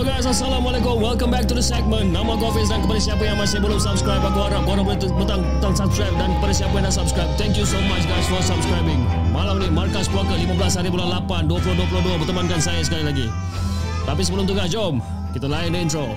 Guys, Assalamualaikum. Welcome back to the segment. Nama aku Hafiz dan kepada siapa yang masih belum subscribe, aku harap korang boleh butang, butang subscribe dan kepada siapa yang dah subscribe, thank you so much guys for subscribing. Malam ni Markas Puaka 15 hari bulan 8 2022 bertemankan saya sekali lagi. Tapi sebelum tu guys, jom kita lain intro.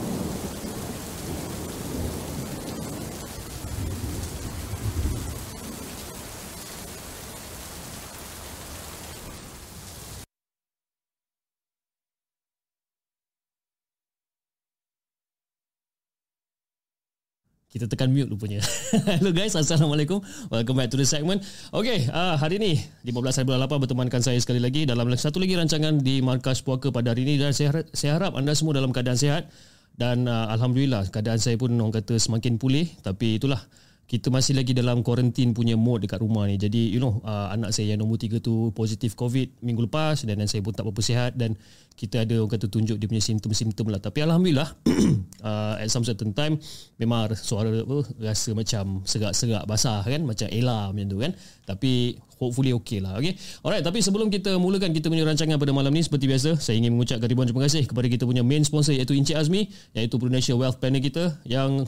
Kita tekan mute rupanya. Hello guys, Assalamualaikum. Welcome back to the segment. Okay, uh, hari ni 15 hari bulan 8 bertemankan saya sekali lagi dalam satu lagi rancangan di Markas Puaka pada hari ini dan saya saya harap anda semua dalam keadaan sihat dan uh, Alhamdulillah keadaan saya pun orang kata semakin pulih tapi itulah kita masih lagi dalam kuarantin punya mode dekat rumah ni. Jadi you know uh, anak saya yang nombor tiga tu positif COVID minggu lepas dan, dan saya pun tak berapa sihat dan kita ada orang kata tunjuk dia punya simptom-simptom lah. Tapi alhamdulillah uh, at some certain time memang suara apa rasa macam serak-serak basah kan macam Ella macam tu kan. Tapi hopefully okay lah okay. Alright tapi sebelum kita mulakan kita punya rancangan pada malam ni seperti biasa saya ingin mengucapkan ribuan terima kasih kepada kita punya main sponsor iaitu Encik Azmi iaitu Prudential Wealth Planner kita yang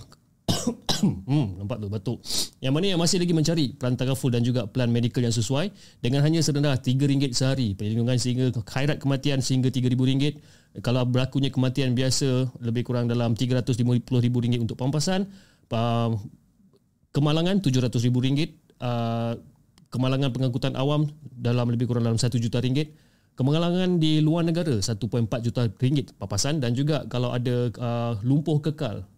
hmm, nampak tu batuk. Yang mana yang masih lagi mencari plan tagaful dan juga plan medical yang sesuai dengan hanya serendah RM3 sehari. Perlindungan sehingga khairat kematian sehingga RM3,000. Kalau berlakunya kematian biasa lebih kurang dalam RM350,000 untuk pampasan. Kemalangan RM700,000. Uh, kemalangan pengangkutan awam dalam lebih kurang dalam 1 juta ringgit. Kemalangan di luar negara 1.4 juta ringgit papasan dan juga kalau ada uh, lumpuh kekal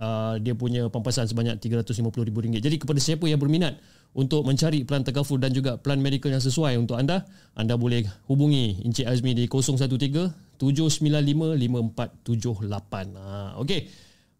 uh, dia punya pampasan sebanyak RM350,000. Jadi kepada siapa yang berminat untuk mencari plan tagaful dan juga plan medical yang sesuai untuk anda, anda boleh hubungi Encik Azmi di 013 795 5478. Uh, Okey.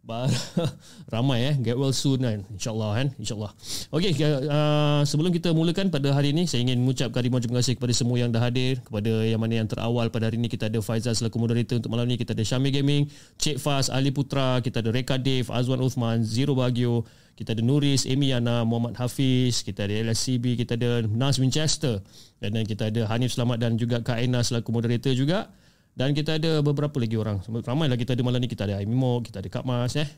Ramai eh. Get well soon kan. Insyaallah kan. Insyaallah. Okey uh, sebelum kita mulakan pada hari ini saya ingin mengucapkan ribuan terima kasih kepada semua yang dah hadir kepada yang mana yang terawal pada hari ini. Kita ada Faizal selaku moderator untuk malam ini. Kita ada Syamil Gaming Cik Fas Ali Putra kita ada Reka Dave Azwan Uthman Zero Bagio kita ada Nuris Amy Yana Muhammad Hafiz kita ada LSCB kita ada Nas Winchester dan kita ada Hanif Selamat dan juga Kak Aina selaku moderator juga dan kita ada beberapa lagi orang. Ramai lagi kita ada malam ni. Kita ada Aimimo, kita ada Kak Mas. Eh.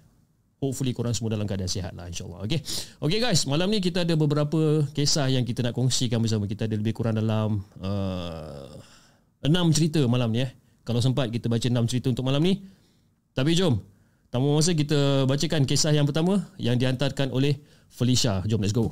Hopefully korang semua dalam keadaan sihat lah insyaAllah. Okay. okay guys, malam ni kita ada beberapa kisah yang kita nak kongsikan bersama. Kita ada lebih kurang dalam uh, enam cerita malam ni. Eh. Kalau sempat kita baca enam cerita untuk malam ni. Tapi jom. Tanpa masa kita bacakan kisah yang pertama yang dihantarkan oleh Felicia. Jom let's go.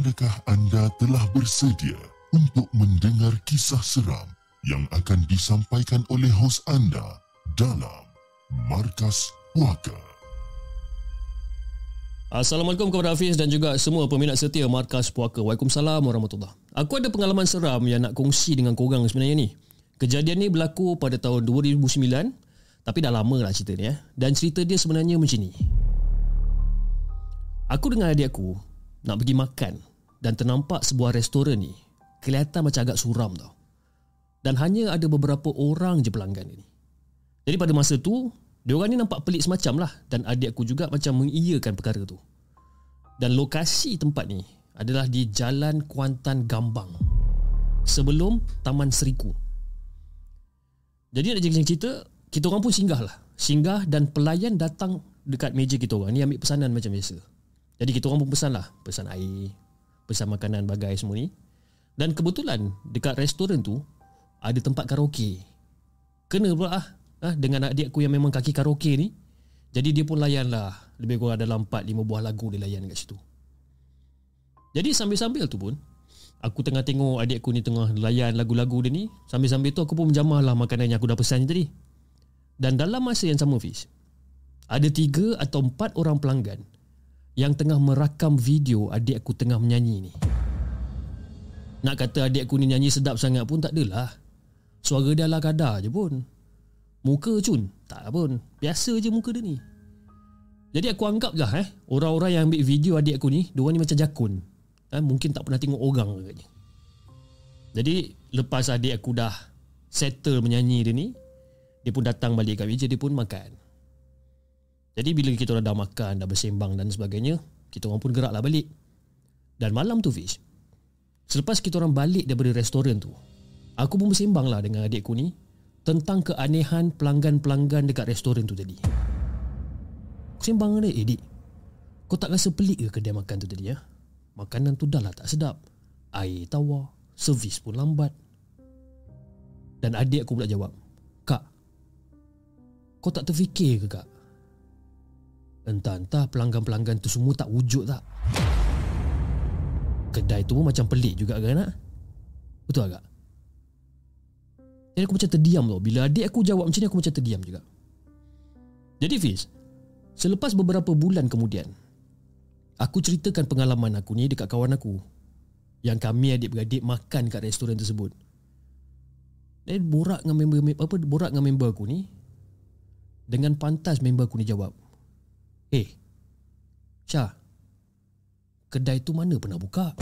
Adakah anda telah bersedia untuk mendengar kisah seram yang akan disampaikan oleh hos anda dalam Markas Puaka? Assalamualaikum kepada Hafiz dan juga semua peminat setia Markas Puaka. Waalaikumsalam warahmatullahi Aku ada pengalaman seram yang nak kongsi dengan korang sebenarnya ni. Kejadian ni berlaku pada tahun 2009 tapi dah lama lah cerita ni. Eh. Dan cerita dia sebenarnya macam ni. Aku dengan adik aku nak pergi makan dan ternampak sebuah restoran ni kelihatan macam agak suram tau. Dan hanya ada beberapa orang je pelanggan ini. Jadi pada masa tu, dia orang ni nampak pelik semacam lah dan adik aku juga macam mengiyakan perkara tu. Dan lokasi tempat ni adalah di Jalan Kuantan Gambang. Sebelum Taman Seriku. Jadi nak jadi cerita, kita orang pun singgah lah. Singgah dan pelayan datang dekat meja kita orang ni ambil pesanan macam biasa. Jadi kita orang pun pesan lah. Pesan air, pesan makanan bagai semua ni. Dan kebetulan dekat restoran tu ada tempat karaoke. Kena pula ah, ah dengan adik aku yang memang kaki karaoke ni. Jadi dia pun layan lah. Lebih kurang dalam 4-5 buah lagu dia layan kat situ. Jadi sambil-sambil tu pun Aku tengah tengok adik aku ni tengah layan lagu-lagu dia ni Sambil-sambil tu aku pun menjamah lah makanan yang aku dah pesan tadi Dan dalam masa yang sama Fiz Ada tiga atau empat orang pelanggan Yang tengah merakam video adik aku tengah menyanyi ni nak kata adik aku ni nyanyi sedap sangat pun tak adalah. Suara dia lah kadar je pun. Muka cun. Tak pun. Biasa je muka dia ni. Jadi aku anggap lah eh. Orang-orang yang ambil video adik aku ni. Diorang ni macam jakun. Eh, mungkin tak pernah tengok orang katanya. Jadi lepas adik aku dah settle menyanyi dia ni. Dia pun datang balik kat meja. Dia pun makan. Jadi bila kita dah makan, dah bersembang dan sebagainya. Kita orang pun geraklah balik. Dan malam tu Fish. Selepas kita orang balik daripada restoran tu Aku pun bersembang lah dengan adikku ni Tentang keanehan pelanggan-pelanggan dekat restoran tu tadi Aku sembang dia Eh dik Kau tak rasa pelik ke kedai makan tu tadi ya? Makanan tu dah lah tak sedap Air tawar Servis pun lambat Dan adik aku pula jawab Kak Kau tak terfikir ke kak? Entah-entah pelanggan-pelanggan tu semua tak wujud tak? kedai tu pun macam pelik juga kan nak? Betul agak? Jadi aku macam terdiam tau Bila adik aku jawab macam ni aku macam terdiam juga Jadi Fiz Selepas beberapa bulan kemudian Aku ceritakan pengalaman aku ni dekat kawan aku Yang kami adik-beradik makan kat restoran tersebut Dan borak dengan member apa borak dengan member aku ni Dengan pantas member aku ni jawab Eh Syah kedai tu mana pernah buka?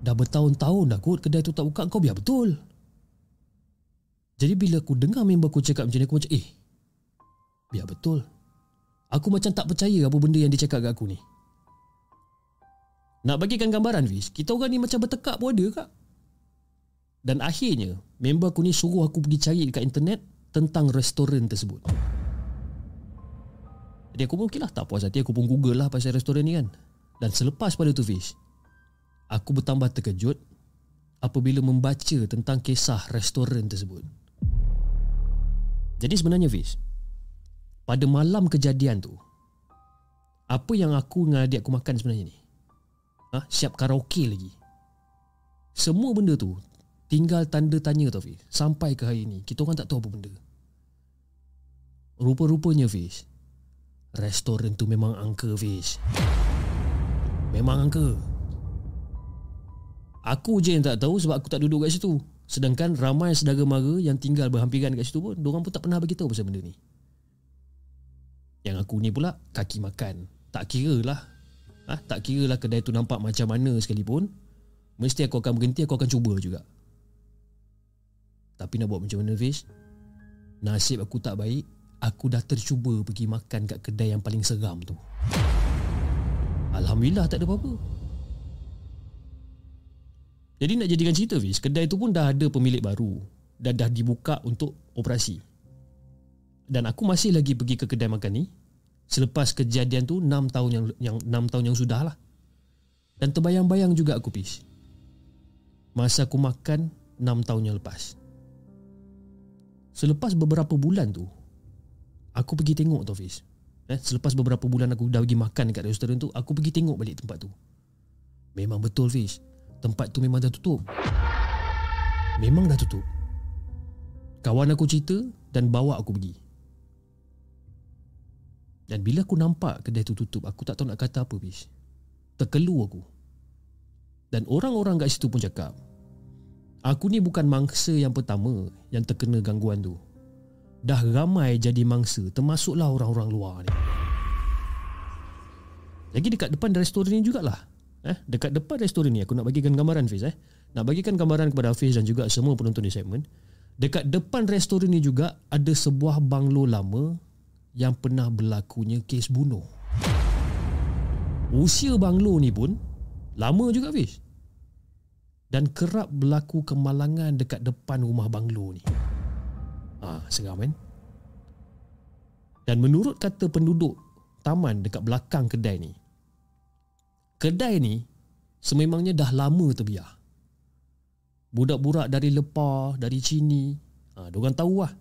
Dah bertahun-tahun dah kot kedai tu tak buka kau biar betul. Jadi bila aku dengar member aku cakap macam ni aku macam eh biar betul. Aku macam tak percaya apa benda yang dia cakap kat aku ni. Nak bagikan gambaran Fiz, kita orang ni macam bertekak pun ada kak. Dan akhirnya, member aku ni suruh aku pergi cari dekat internet tentang restoran tersebut. Jadi aku pun okey lah, tak puas hati aku pun google lah pasal restoran ni kan. Dan selepas pada tu Fish Aku bertambah terkejut Apabila membaca tentang kisah restoran tersebut. Jadi sebenarnya Fish Pada malam kejadian tu Apa yang aku dengan adik aku makan sebenarnya ni? Ha? Siap karaoke lagi. Semua benda tu Tinggal tanda tanya tau Fish. Sampai ke hari ni Kita orang tak tahu apa benda. Rupa-rupanya Fish Restoran tu memang angka Fish Memang angka Aku je yang tak tahu sebab aku tak duduk kat situ. Sedangkan ramai saudara mara yang tinggal berhampiran kat situ pun Diorang pun tak pernah beritahu pasal benda ni. Yang aku ni pula kaki makan. Tak kira lah ha? Tak kira lah kedai tu nampak macam mana sekalipun. Mesti aku akan berhenti aku akan cuba juga. Tapi nak buat macam mana Fish Nasib aku tak baik Aku dah tercuba pergi makan kat kedai yang paling seram tu. Alhamdulillah tak ada apa-apa. Jadi nak jadikan cerita Fiz Kedai tu pun dah ada pemilik baru Dan dah dibuka untuk operasi. Dan aku masih lagi pergi ke kedai makan ni Selepas kejadian tu 6 tahun yang yang 6 tahun yang sudah lah. Dan terbayang-bayang juga aku Fiz. Masa aku makan 6 tahun yang lepas. Selepas beberapa bulan tu Aku pergi tengok tu Fiz Eh, selepas beberapa bulan aku dah pergi makan dekat restoran tu, aku pergi tengok balik tempat tu. Memang betul Fish. Tempat tu memang dah tutup. Memang dah tutup. Kawan aku cerita dan bawa aku pergi. Dan bila aku nampak kedai tu tutup, aku tak tahu nak kata apa Fish. Terkelu aku. Dan orang-orang kat situ pun cakap, aku ni bukan mangsa yang pertama yang terkena gangguan tu dah ramai jadi mangsa termasuklah orang-orang luar ni. Lagi dekat depan restoran ni jugalah. Eh, dekat depan restoran ni aku nak bagikan gambaran Fiz eh. nak bagikan gambaran kepada Hafiz dan juga semua penonton di segmen, dekat depan restoran ni juga ada sebuah banglo lama yang pernah berlakunya kes bunuh. Usia banglo ni pun lama juga Hafiz. Dan kerap berlaku kemalangan dekat depan rumah banglo ni. Ha, seram kan? Dan menurut kata penduduk taman dekat belakang kedai ni, kedai ni sememangnya dah lama terbiar. Budak-budak dari Lepah, dari Cini, ha, diorang tahu lah.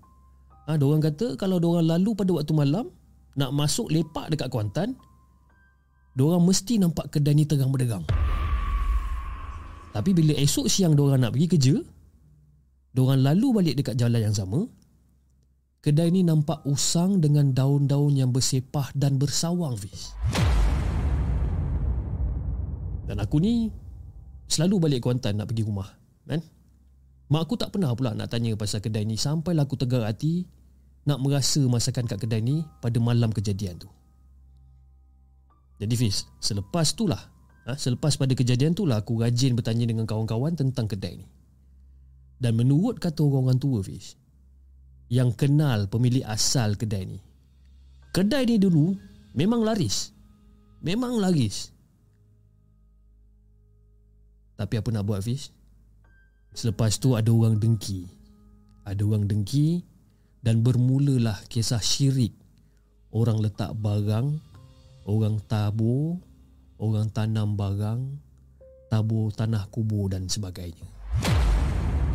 Ha, diorang kata kalau diorang lalu pada waktu malam, nak masuk lepak dekat Kuantan, diorang mesti nampak kedai ni terang berdegang. Tapi bila esok siang diorang nak pergi kerja, diorang lalu balik dekat jalan yang sama, kedai ni nampak usang dengan daun-daun yang bersepah dan bersawang, Fiz. Dan aku ni selalu balik Kuantan nak pergi rumah, kan? Mak aku tak pernah pula nak tanya pasal kedai ni sampai aku tegar hati nak merasa masakan kat kedai ni pada malam kejadian tu. Jadi Fiz, selepas tu lah Ha, selepas pada kejadian tu lah aku rajin bertanya dengan kawan-kawan tentang kedai ni. Dan menurut kata orang-orang tua Fish, yang kenal pemilik asal kedai ni, kedai ni dulu memang laris. Memang laris. Tapi apa nak buat Fish? Selepas tu ada orang dengki. Ada orang dengki dan bermulalah kisah syirik. Orang letak barang, orang tabur, orang tanam barang, tabur tanah kubur dan sebagainya.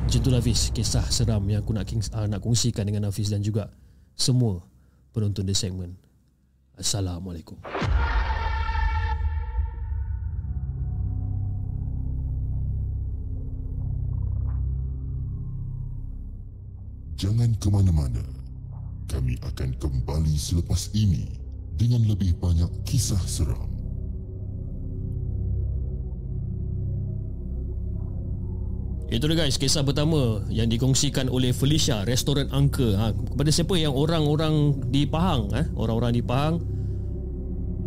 Macam itulah Hafiz, kisah seram yang aku nak, uh, nak kongsikan dengan Hafiz dan juga semua penonton di segmen. Assalamualaikum. Jangan ke mana-mana. Kami akan kembali selepas ini dengan lebih banyak kisah seram. Itu dia guys, kisah pertama yang dikongsikan oleh Felicia, restoran Angka. Ha, kepada siapa yang orang-orang di Pahang, eh, orang-orang di Pahang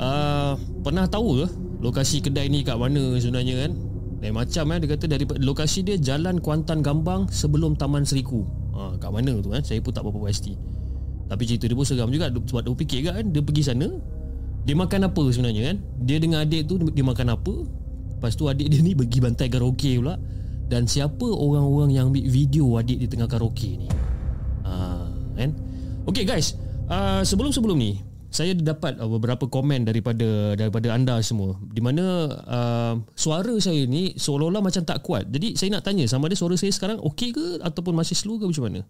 uh, pernah tahu ke lokasi kedai ni kat mana sebenarnya kan? Lain macam eh, dia kata dari lokasi dia Jalan Kuantan Gambang sebelum Taman Seriku. Ha, kat mana tu kan? Saya pun tak berapa pasti. Tapi cerita dia pun seram juga sebab dia fikir kan dia pergi sana dia makan apa sebenarnya kan? Dia dengan adik tu dia makan apa? Lepas tu adik dia ni pergi bantai karaoke pula dan siapa orang-orang yang ambil video adik di tengah karaoke ni? Uh, kan? Okay guys. Uh, sebelum-sebelum ni saya dapat uh, beberapa komen daripada daripada anda semua. Di mana uh, suara saya ni seolah-olah macam tak kuat. Jadi saya nak tanya sama ada suara saya sekarang okey ke ataupun masih slow ke macam mana?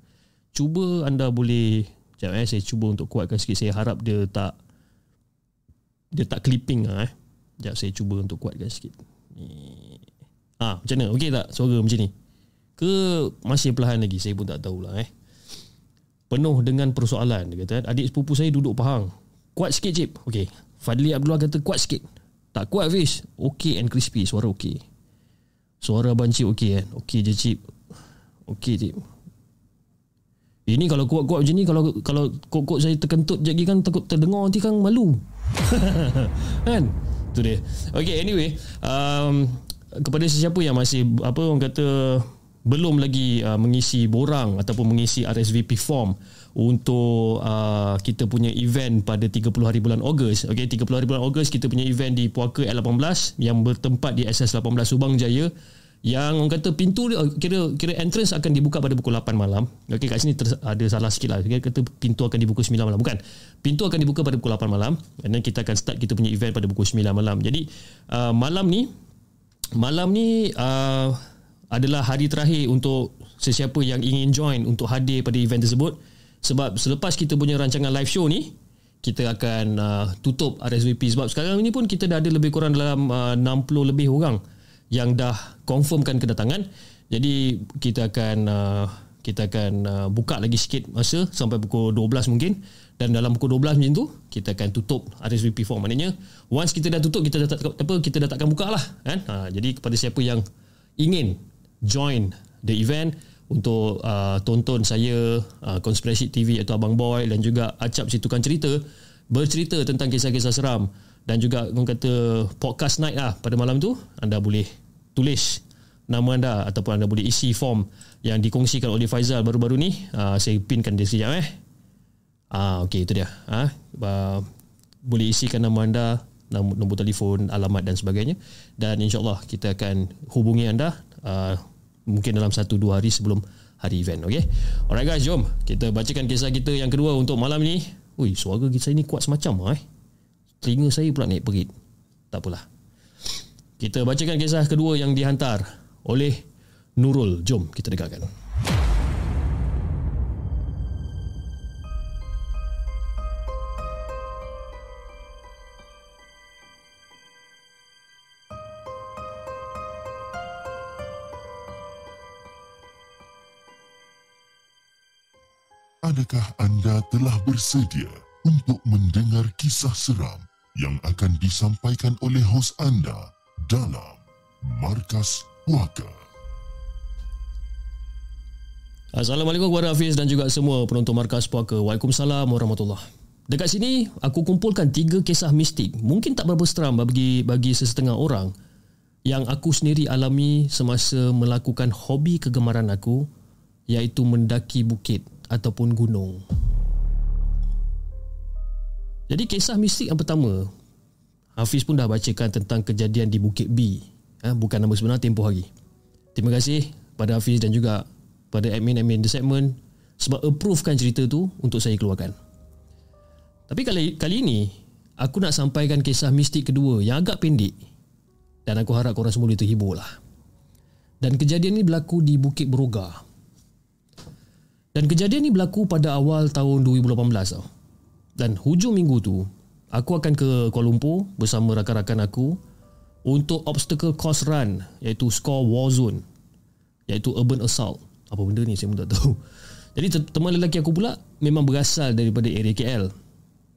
Cuba anda boleh Sekejap eh, saya cuba untuk kuatkan sikit. Saya harap dia tak Dia tak clipping lah eh. Sekejap saya cuba untuk kuatkan sikit. Ni Ha, macam mana? Okey tak suara macam ni? Ke masih perlahan lagi? Saya pun tak tahulah eh. Penuh dengan persoalan. Dia kata, adik sepupu saya duduk Pahang. Kuat sikit, Cip. Okey. Fadli Abdullah kata, kuat sikit. Tak kuat, Fish. Okey and crispy. Suara okey. Suara Abang Cip okey kan? Okey je, Cip. Okey, Cip. Ini kalau kuat-kuat macam ni, kalau kalau kok-kok saya terkentut je kan takut terdengar nanti kan malu. kan? Tu dia. Okay, anyway. Um, kepada sesiapa yang masih apa orang kata belum lagi uh, mengisi borang ataupun mengisi RSVP form untuk uh, kita punya event pada 30 hari bulan Ogos. Okey, 30 hari bulan Ogos kita punya event di Puaka L18 yang bertempat di SS18 Subang Jaya yang orang kata pintu kira kira entrance akan dibuka pada pukul 8 malam. Okey kat sini ter, ada salah sikit lah. Dia kata pintu akan dibuka 9 malam. Bukan. Pintu akan dibuka pada pukul 8 malam dan kita akan start kita punya event pada pukul 9 malam. Jadi uh, malam ni malam ni uh, adalah hari terakhir untuk sesiapa yang ingin join untuk hadir pada event tersebut. Sebab selepas kita punya rancangan live show ni kita akan uh, tutup RSVP sebab sekarang ini pun kita dah ada lebih kurang dalam uh, 60 lebih orang yang dah confirmkan kedatangan. Jadi kita akan uh, kita akan uh, buka lagi sikit masa sampai pukul 12 mungkin dan dalam pukul 12 macam tu kita akan tutup RSVP form maknanya once kita dah tutup kita dah tak, apa kita dah takkan buka lah kan ha, jadi kepada siapa yang ingin join the event untuk uh, tonton saya uh, Conspiracy TV atau Abang Boy dan juga Acap Situkan Cerita bercerita tentang kisah-kisah seram dan juga orang kata podcast night lah pada malam tu anda boleh tulis nama anda ataupun anda boleh isi form yang dikongsikan oleh Faizal baru-baru ni. Uh, saya pinkan dia sekejap eh. Ah, okey itu dia. Ah, uh, boleh isikan nama anda, nombor, nombor telefon, alamat dan sebagainya. Dan insyaAllah kita akan hubungi anda uh, mungkin dalam satu dua hari sebelum hari event. Okay? Alright guys, jom kita bacakan kisah kita yang kedua untuk malam ni. Ui, suara kisah ini kuat semacam eh. Telinga saya pula naik perit. Tak apalah. Kita bacakan kisah kedua yang dihantar oleh Nurul. Jom kita dengarkan. Adakah anda telah bersedia untuk mendengar kisah seram yang akan disampaikan oleh hos anda dalam Markas Puaka? Assalamualaikum kepada Hafiz dan juga semua penonton Markas Puaka. Waalaikumsalam warahmatullahi Dekat sini, aku kumpulkan tiga kisah mistik. Mungkin tak berapa seram bagi bagi sesetengah orang yang aku sendiri alami semasa melakukan hobi kegemaran aku iaitu mendaki bukit ataupun gunung. Jadi kisah mistik yang pertama, Hafiz pun dah bacakan tentang kejadian di Bukit B. Ha, bukan nama sebenar tempoh hari. Terima kasih pada Hafiz dan juga pada admin-admin The Segment sebab approvekan cerita tu untuk saya keluarkan. Tapi kali kali ini, aku nak sampaikan kisah mistik kedua yang agak pendek dan aku harap korang semua boleh terhibur lah. Dan kejadian ini berlaku di Bukit Beroga, dan kejadian ni berlaku pada awal tahun 2018 tau. Dan hujung minggu tu, aku akan ke Kuala Lumpur bersama rakan-rakan aku untuk obstacle course run iaitu score war zone iaitu urban assault. Apa benda ni saya pun tak tahu. Jadi teman lelaki aku pula memang berasal daripada area KL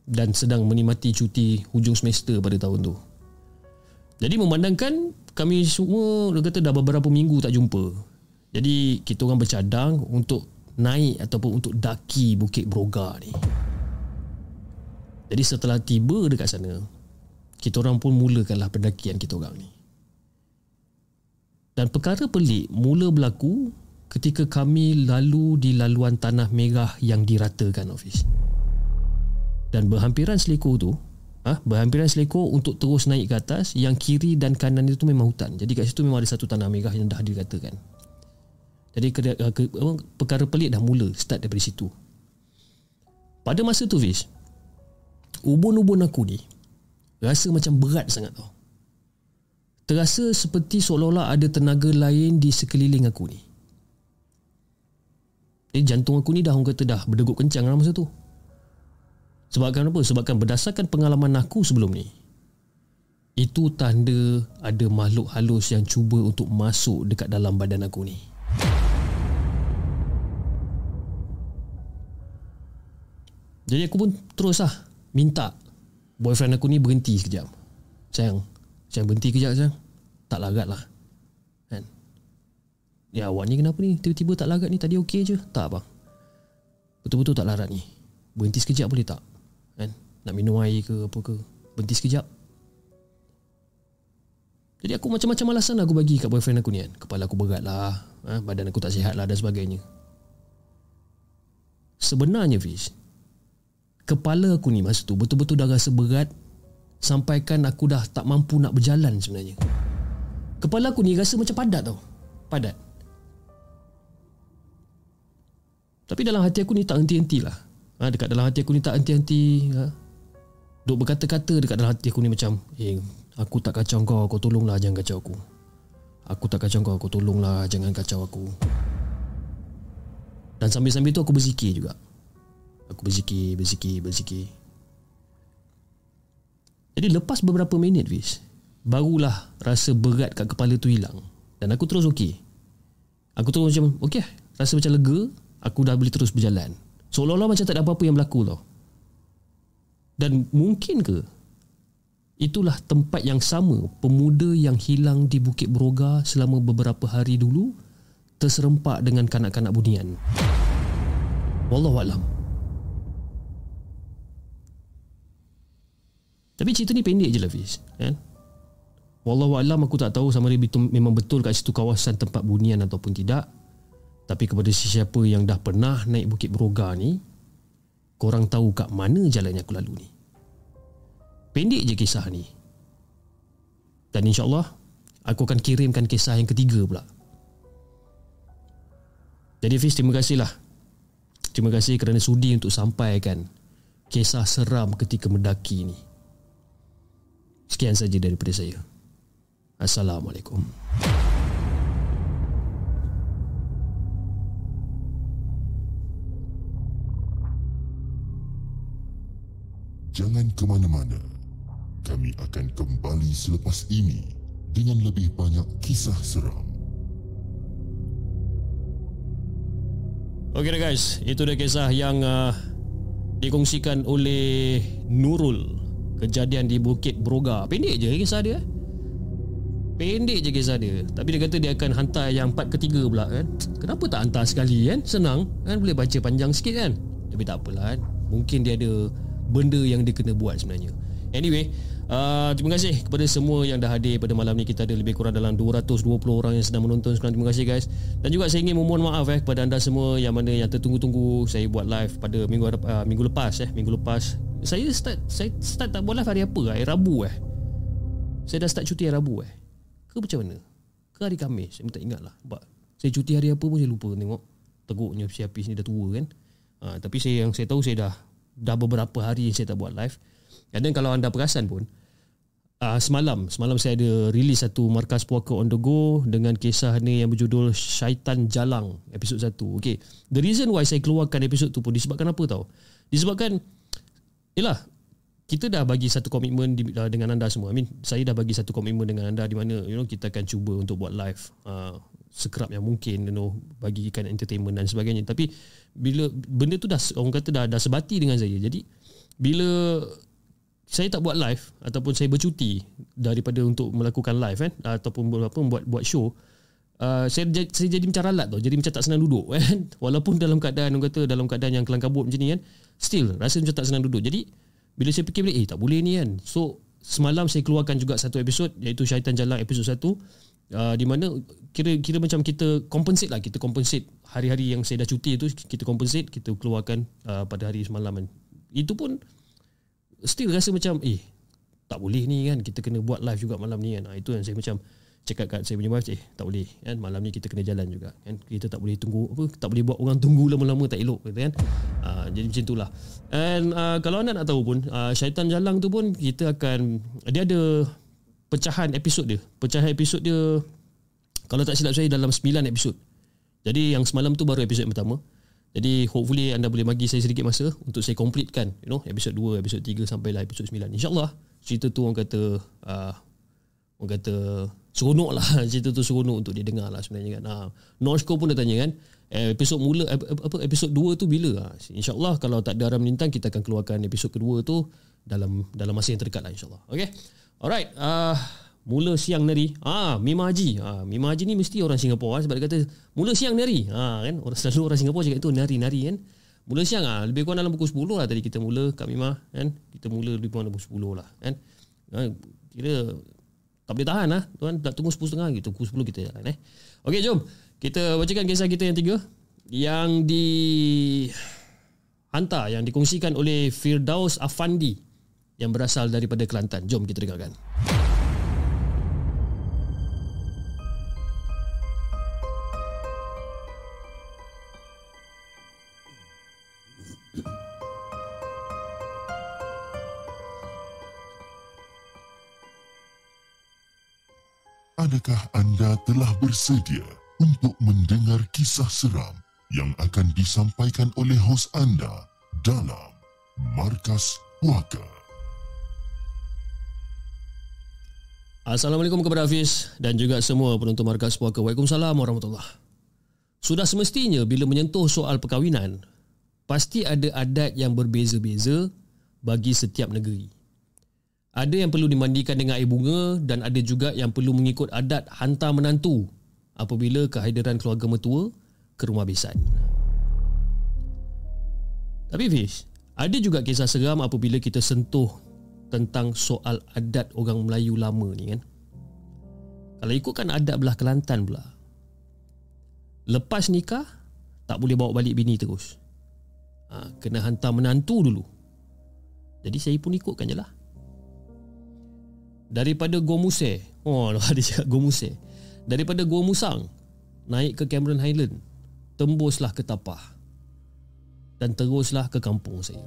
dan sedang menikmati cuti hujung semester pada tahun tu. Jadi memandangkan kami semua dia kata dah beberapa minggu tak jumpa. Jadi kita orang bercadang untuk naik ataupun untuk daki Bukit Broga ni. Jadi setelah tiba dekat sana, kita orang pun mulakanlah pendakian kita orang ni. Dan perkara pelik mula berlaku ketika kami lalu di laluan tanah merah yang diratakan office. Dan berhampiran selekor tu, ah, ha, berhampiran selekor untuk terus naik ke atas, yang kiri dan kanan itu memang hutan. Jadi kat situ memang ada satu tanah merah yang dah diratakan. Jadi ke, ke, ke, perkara pelik dah mula start daripada situ. Pada masa tu Fiz, ubun-ubun aku ni rasa macam berat sangat tau. Terasa seperti seolah-olah ada tenaga lain di sekeliling aku ni. Jadi jantung aku ni dah orang kata dah berdegup kencang dalam masa tu. Sebabkan apa? Sebabkan berdasarkan pengalaman aku sebelum ni, itu tanda ada makhluk halus yang cuba untuk masuk dekat dalam badan aku ni. Jadi aku pun terus lah minta boyfriend aku ni berhenti sekejap. Sayang, sayang berhenti sekejap sayang. Tak lagat lah. Kan? Ya awak ni kenapa ni? Tiba-tiba tak lagat ni tadi okey je. Tak bang. Betul-betul tak larat ni. Berhenti sekejap boleh tak? Kan? Nak minum air ke apa ke? Berhenti sekejap. Jadi aku macam-macam alasan aku bagi kat boyfriend aku ni kan. Kepala aku berat lah. Ha? Badan aku tak sihat lah dan sebagainya. Sebenarnya Fish, kepala aku ni masa tu betul-betul dah rasa berat sampaikan aku dah tak mampu nak berjalan sebenarnya. Kepala aku ni rasa macam padat tau. Padat. Tapi dalam hati aku ni tak henti-henti lah. Ha, dekat dalam hati aku ni tak henti-henti. Ha. Duk berkata-kata dekat dalam hati aku ni macam, eh, aku tak kacau kau, kau tolonglah jangan kacau aku. Aku tak kacau kau, kau tolonglah jangan kacau aku. Dan sambil-sambil tu aku berzikir juga. Aku berzikir, berzikir, berzikir. Jadi lepas beberapa minit Fiz Barulah rasa berat kat kepala tu hilang. Dan aku terus okey. Aku terus macam okey Rasa macam lega Aku dah boleh terus berjalan. Seolah-olah macam tak ada apa-apa yang berlaku tau. Dan mungkin ke Itulah tempat yang sama Pemuda yang hilang di Bukit Beroga Selama beberapa hari dulu Terserempak dengan kanak-kanak bunian. Wallahualam Tapi cerita ni pendek je lah Fiz kan? Wallahu alam aku tak tahu sama ada memang betul kat situ kawasan tempat bunian ataupun tidak. Tapi kepada sesiapa yang dah pernah naik Bukit Beroga ni, korang tahu kat mana jalan yang aku lalu ni. Pendek je kisah ni. Dan insyaAllah, aku akan kirimkan kisah yang ketiga pula. Jadi Fiz, terima kasihlah. Terima kasih kerana sudi untuk sampaikan kisah seram ketika mendaki ni. Sekian saja daripada saya. Assalamualaikum. Jangan ke mana-mana. Kami akan kembali selepas ini dengan lebih banyak kisah seram. Okey guys, itu dia kisah yang uh, dikongsikan oleh Nurul. Kejadian di Bukit Broga. Pendek je kisah dia. eh. Pendek je kisah dia. Tapi dia kata dia akan hantar yang part ketiga pula kan. Kenapa tak hantar sekali kan? Senang kan boleh baca panjang sikit kan. Tapi tak apalah kan. Mungkin dia ada benda yang dia kena buat sebenarnya. Anyway, uh, terima kasih kepada semua yang dah hadir pada malam ni. Kita ada lebih kurang dalam 220 orang yang sedang menonton sekarang. Terima kasih guys. Dan juga saya ingin memohon maaf eh kepada anda semua yang mana yang tertunggu-tunggu saya buat live pada minggu uh, minggu lepas eh, minggu lepas. Saya start saya start tak buat live hari apa? Hari Rabu eh. Saya dah start cuti hari Rabu eh. Ke macam mana? Ke hari Khamis? Saya tak ingat lah. Sebab saya cuti hari apa pun saya lupa tengok. Teguknya si Hafiz ni dah tua kan. Ha, tapi saya yang saya tahu saya dah dah beberapa hari yang saya tak buat live. Dan kalau anda perasan pun uh, semalam semalam saya ada release satu markas puaka on the go dengan kisah ni yang berjudul Syaitan Jalang episod 1. Okay. The reason why saya keluarkan episod tu pun disebabkan apa tau? Disebabkan Yelah kita dah bagi satu komitmen uh, dengan anda semua. I mean, saya dah bagi satu komitmen dengan anda di mana you know kita akan cuba untuk buat live uh, sekerap yang mungkin you know bagikan entertainment dan sebagainya. Tapi bila benda tu dah orang kata dah dah sebati dengan saya. Jadi bila saya tak buat live ataupun saya bercuti daripada untuk melakukan live kan ataupun apa buat buat show. Uh, saya, saya jadi macam ralat tau. Jadi macam tak senang duduk kan. Walaupun dalam keadaan Orang kata dalam keadaan yang kelang kabut macam ni kan Still rasa macam tak senang duduk. Jadi bila saya fikir balik Eh tak boleh ni kan. So semalam saya keluarkan juga satu episod Iaitu Syaitan Jalan episod satu uh, Di mana kira kira macam kita compensate lah. Kita compensate hari-hari yang saya dah cuti tu Kita compensate Kita keluarkan uh, pada hari semalam kan. Itu pun Still rasa macam Eh tak boleh ni kan Kita kena buat live juga malam ni kan. Uh, Itu yang saya macam cakap kat saya punya wife eh tak boleh kan malam ni kita kena jalan juga kan. Kita tak boleh tunggu apa tak boleh buat orang tunggu lama-lama tak elok gitu kan. Uh, jadi macam itulah. And uh, kalau anda nak tahu pun uh, syaitan jalang tu pun kita akan dia ada pecahan episod dia. Pecahan episod dia kalau tak silap saya dalam 9 episod. Jadi yang semalam tu baru episod pertama jadi hopefully anda boleh bagi saya sedikit masa untuk saya completekan you know episod 2 episod 3 sampailah episod 9 insyaallah cerita tu orang kata uh, orang kata seronok lah cerita tu seronok untuk dia dengar lah sebenarnya kan. Ha, Norshko pun dah tanya kan episod mula apa episod 2 tu bila? Ha, InsyaAllah kalau tak ada Aram Lintang kita akan keluarkan episod kedua tu dalam dalam masa yang terdekat lah insyaAllah. Okay. Alright. Uh, mula siang nari. Ah, Mima Haji. Ha, Mima Haji ni mesti orang Singapura sebab dia kata mula siang nari. Ha, kan? Orang selalu orang Singapura cakap itu nari-nari kan. Mula siang ah lebih kurang dalam pukul 10 lah tadi kita mula Kak Mima kan. Kita mula lebih kurang dalam pukul 10 lah kan. Ha, kira tak boleh tahan lah tuan tak tunggu 10.30 gitu pukul 10 kita jalan eh okey jom kita bacakan kisah kita yang tiga yang di hantar yang dikongsikan oleh Firdaus Afandi yang berasal daripada Kelantan jom kita dengarkan Adakah anda telah bersedia untuk mendengar kisah seram yang akan disampaikan oleh hos anda dalam Markas Puaka? Assalamualaikum kepada Hafiz dan juga semua penonton Markas Puaka. Waalaikumsalam warahmatullahi Sudah semestinya bila menyentuh soal perkahwinan pasti ada adat yang berbeza-beza bagi setiap negeri ada yang perlu dimandikan dengan air bunga dan ada juga yang perlu mengikut adat hantar menantu apabila kehadiran keluarga mertua ke rumah besan. Tapi Fish, ada juga kisah seram apabila kita sentuh tentang soal adat orang Melayu lama ni kan. Kalau ikutkan adat belah Kelantan pula. Lepas nikah tak boleh bawa balik bini terus. Ha, kena hantar menantu dulu. Jadi saya pun ikutkan je lah. Daripada Gua Museh. Oh, dia cakap Gua Museh. Daripada Gua Musang. Naik ke Cameron Highland. Tembuslah ke Tapah. Dan teruslah ke kampung saya.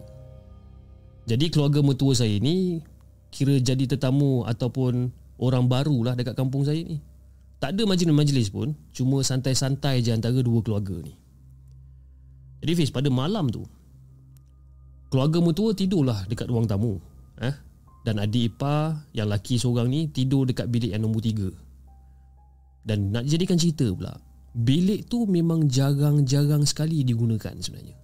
Jadi keluarga mertua saya ni kira jadi tetamu ataupun orang baru lah dekat kampung saya ni. Tak ada majlis-majlis pun, cuma santai-santai je antara dua keluarga ni. Jadi Fiz, pada malam tu, keluarga mertua tidurlah dekat ruang tamu. Eh? Dan adik ipar yang laki seorang ni tidur dekat bilik yang nombor tiga. Dan nak jadikan cerita pula, bilik tu memang jarang-jarang sekali digunakan sebenarnya.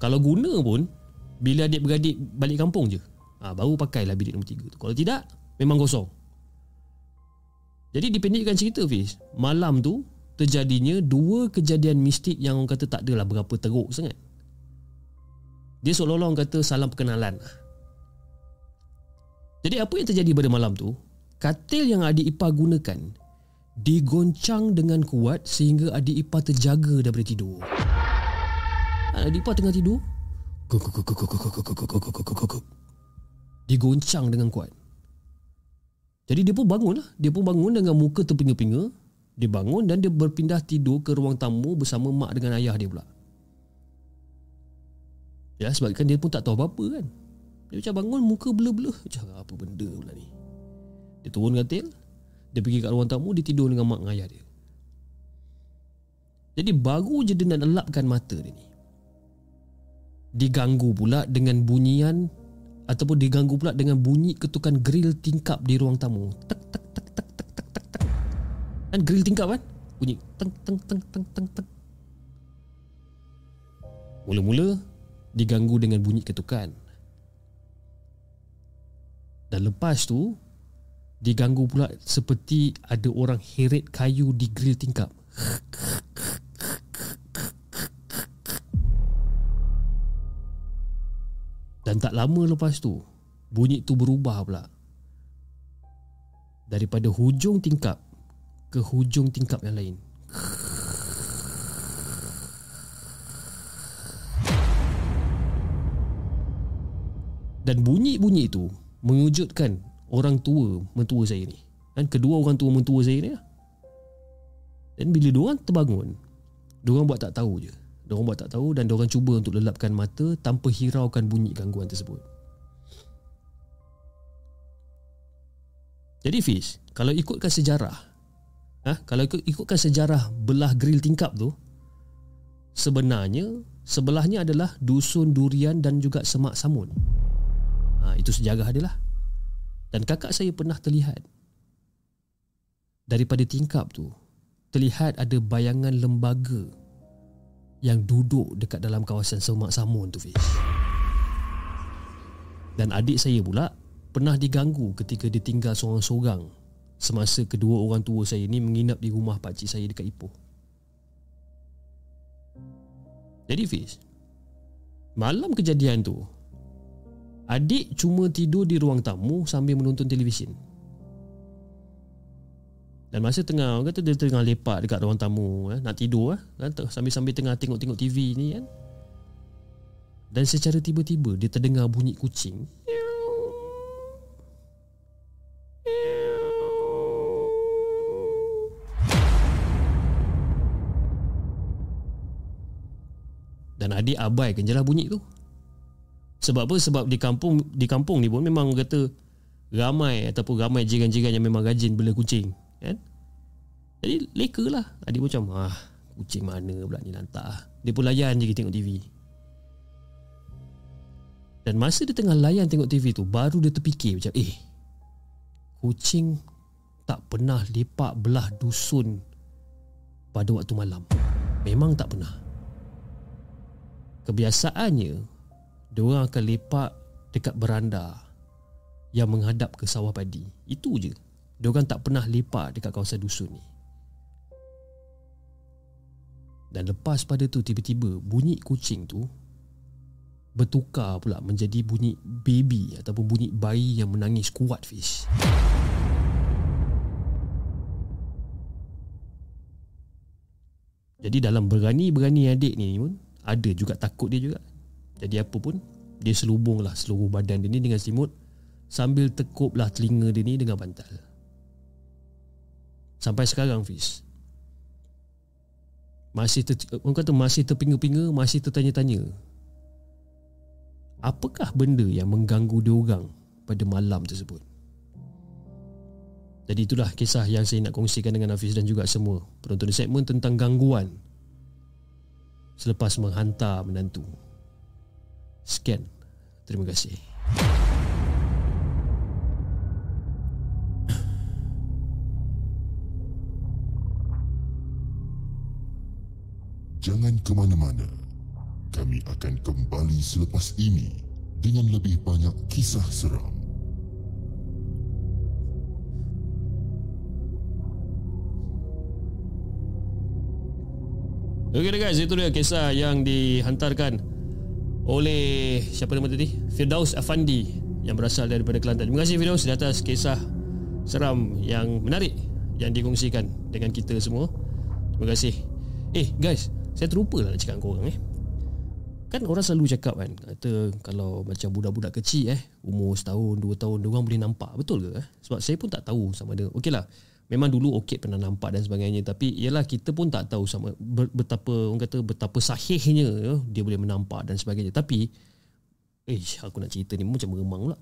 Kalau guna pun Bila adik-beradik balik kampung je ha, Baru pakailah bilik nombor tiga tu Kalau tidak Memang kosong Jadi dipendekkan cerita Fiz Malam tu Terjadinya Dua kejadian mistik Yang orang kata tak adalah Berapa teruk sangat Dia seolah-olah orang kata Salam perkenalan Jadi apa yang terjadi pada malam tu Katil yang adik ipar gunakan Digoncang dengan kuat Sehingga adik ipar terjaga daripada tidur Adik ipar tengah tidur Digoncang dengan kuat Jadi dia pun bangun lah Dia pun bangun dengan muka terpinga-pinga Dia bangun dan dia berpindah tidur ke ruang tamu Bersama mak dengan ayah dia pula Ya sebab kan dia pun tak tahu apa-apa kan Dia macam bangun muka blur-blur Macam apa benda pula ni Dia turun katil Dia pergi kat ruang tamu Dia tidur dengan mak dengan ayah dia Jadi baru je dia nak elapkan mata dia ni diganggu pula dengan bunyian ataupun diganggu pula dengan bunyi ketukan grill tingkap di ruang tamu. Tak tak tak tak tak tak tak tak. Kan grill tingkap kan? Bunyi teng teng teng teng teng teng. Mula-mula diganggu dengan bunyi ketukan. Dan lepas tu diganggu pula seperti ada orang heret kayu di grill tingkap. Dan tak lama lepas tu Bunyi tu berubah pula Daripada hujung tingkap Ke hujung tingkap yang lain Dan bunyi-bunyi itu Mengejutkan orang tua mentua saya ni Dan kedua orang tua mentua saya ni lah Dan bila diorang terbangun Diorang buat tak tahu je Diorang buat tak tahu dan diorang cuba untuk lelapkan mata tanpa hiraukan bunyi gangguan tersebut. Jadi Fiz, kalau ikutkan sejarah, ha, kalau ikut, ikutkan sejarah belah grill tingkap tu, sebenarnya sebelahnya adalah dusun durian dan juga semak samun. Ha, itu sejarah dia lah. Dan kakak saya pernah terlihat daripada tingkap tu, terlihat ada bayangan lembaga yang duduk dekat dalam kawasan Semak Samun tu Fiz. Dan adik saya pula pernah diganggu ketika dia tinggal seorang-seorang semasa kedua orang tua saya ni menginap di rumah pakcik saya dekat Ipoh. Jadi Fiz, malam kejadian tu, adik cuma tidur di ruang tamu sambil menonton televisyen. Dan masa tengah orang kata dia tengah lepak dekat ruang tamu eh, nak tidur eh, kan sambil-sambil tengah tengok-tengok TV ni kan. Dan secara tiba-tiba dia terdengar bunyi kucing. Dan adik abaikan je lah bunyi tu. Sebab apa? Sebab di kampung di kampung ni pun memang kata ramai ataupun ramai jiran-jiran yang memang rajin bela kucing kan? Jadi leka lah. Adik macam ah kucing mana pula ni lantak dia pun layan je tengok TV dan masa dia tengah layan tengok TV tu baru dia terfikir macam eh kucing tak pernah lepak belah dusun pada waktu malam. Memang tak pernah. Kebiasaannya Diorang akan lepak dekat beranda Yang menghadap ke sawah padi. Itu je. Diorang tak pernah lepak dekat kawasan dusun ni. Dan lepas pada tu tiba-tiba Bunyi kucing tu Bertukar pula menjadi bunyi baby Ataupun bunyi bayi yang menangis kuat fish. Jadi dalam berani-berani adik ni pun Ada juga takut dia juga. Jadi apa pun dia selubung lah seluruh badan dia ni dengan selimut sambil tekuk lah telinga dia ni dengan bantal. Sampai sekarang Fiz masih ter, orang kata masih terpinga-pinga, masih tertanya-tanya. Apakah benda yang mengganggu dia orang pada malam tersebut? Jadi itulah kisah yang saya nak kongsikan dengan Hafiz dan juga semua penonton segmen tentang gangguan selepas menghantar menantu. Sekian. Terima kasih. Jangan ke mana-mana. Kami akan kembali selepas ini dengan lebih banyak kisah seram. Okey guys, itu dia kisah yang dihantarkan oleh siapa nama tadi? Firdaus Afandi yang berasal daripada Kelantan. Terima kasih Firdaus di atas kisah seram yang menarik yang dikongsikan dengan kita semua. Terima kasih. Eh guys, saya terlupa lah nak cakap dengan korang eh. Kan orang selalu cakap kan Kata kalau macam budak-budak kecil eh Umur setahun, dua tahun Diorang boleh nampak Betul ke? Eh? Sebab saya pun tak tahu sama ada Okey lah Memang dulu okey pernah nampak dan sebagainya tapi ialah kita pun tak tahu sama betapa orang kata betapa sahihnya ya, dia boleh menampak dan sebagainya tapi eh aku nak cerita ni macam meremang pula.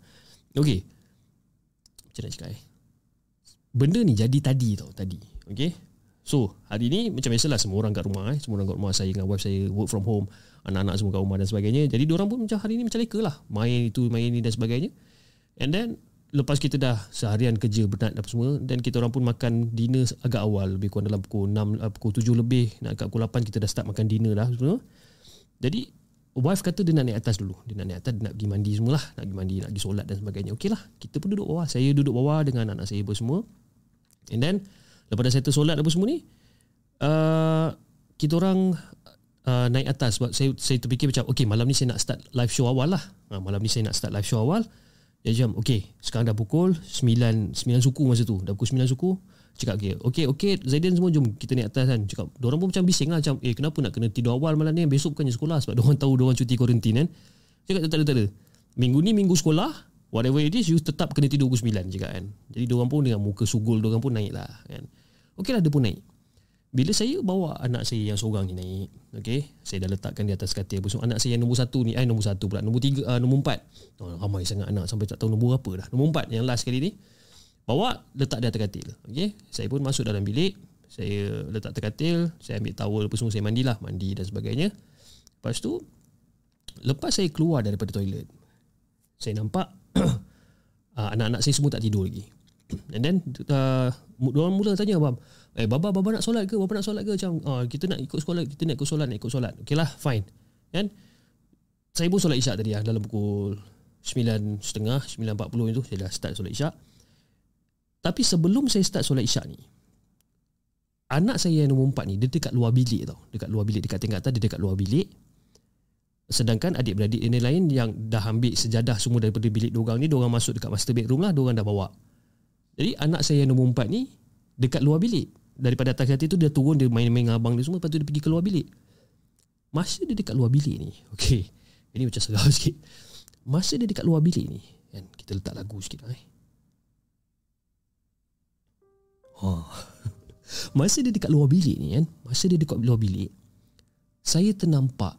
Okey. Macam nak cakap eh. Benda ni jadi tadi tau tadi. Okey. So, hari ni macam biasalah semua orang kat rumah eh, semua orang kat rumah saya dengan wife saya work from home, anak-anak semua kat rumah dan sebagainya. Jadi orang pun macam hari ni macam leka lah. Main itu, main ini dan sebagainya. And then lepas kita dah seharian kerja penat apa semua dan kita orang pun makan dinner agak awal lebih kurang dalam pukul 6 uh, pukul 7 lebih nak kat pukul 8 kita dah start makan dinner dah semua. Jadi wife kata dia nak naik atas dulu. Dia nak naik atas dia nak pergi mandi semualah, nak pergi mandi, nak pergi solat dan sebagainya. Okeylah, kita pun duduk bawah. Saya duduk bawah dengan anak-anak saya apa semua. And then lepas dah settle solat apa semua ni uh, kita orang uh, naik atas sebab saya saya terfikir macam okey malam ni saya nak start live show awal lah. Uh, malam ni saya nak start live show awal. Dia jam, okey, sekarang dah pukul 9 9 suku masa tu. Dah pukul 9 suku. Cakap okey, okey, okey, Zaiden semua jom kita naik atas kan. Cakap, orang pun macam bising lah macam, eh kenapa nak kena tidur awal malam ni? Besok bukannya sekolah sebab orang tahu orang cuti kuarantin kan. Cakap tak ada tak ada. Minggu ni minggu sekolah, whatever it is you tetap kena tidur pukul 9 cakap kan. Jadi orang pun dengan muka sugul orang pun naik lah kan. Okeylah dia pun naik. Bila saya bawa anak saya yang seorang ni naik, okay, saya dah letakkan di atas katil. So, anak saya yang nombor satu ni, eh nombor satu pula, nombor tiga, uh, nombor empat. Oh, ramai sangat anak sampai tak tahu nombor apa dah. Nombor empat yang last kali ni, bawa letak di atas katil. Okay, saya pun masuk dalam bilik, saya letak atas katil, saya ambil towel apa semua, saya mandilah, mandi dan sebagainya. Lepas tu, lepas saya keluar daripada toilet, saya nampak uh, anak-anak saya semua tak tidur lagi. And then uh, Diorang mula tanya Abang Eh baba baba nak solat ke? Baba nak solat ke? Macam uh, kita nak ikut sekolah Kita nak ikut solat Nak ikut solat. Okay lah fine. Kan? Saya pun solat isyak tadi lah Dalam pukul 9.30 9.40 itu Saya dah start solat isyak. Tapi sebelum saya start solat isyak ni Anak saya yang nombor 4 ni Dia dekat luar bilik tau. Dekat luar bilik Dekat tingkat atas Dia dekat luar bilik. Sedangkan adik-beradik ini lain Yang dah ambil sejadah semua Daripada bilik diorang ni Diorang masuk dekat master bedroom lah Diorang dah bawa. Jadi anak saya yang nombor empat ni dekat luar bilik. Daripada atas hati tu dia turun dia main-main dengan abang dia semua lepas tu dia pergi ke luar bilik. Masa dia dekat luar bilik ni. Okey. Ini macam segar sikit. Masa dia dekat luar bilik ni kan kita letak lagu sikit eh. Oh. Masa dia dekat luar bilik ni kan, masa dia dekat luar bilik saya ternampak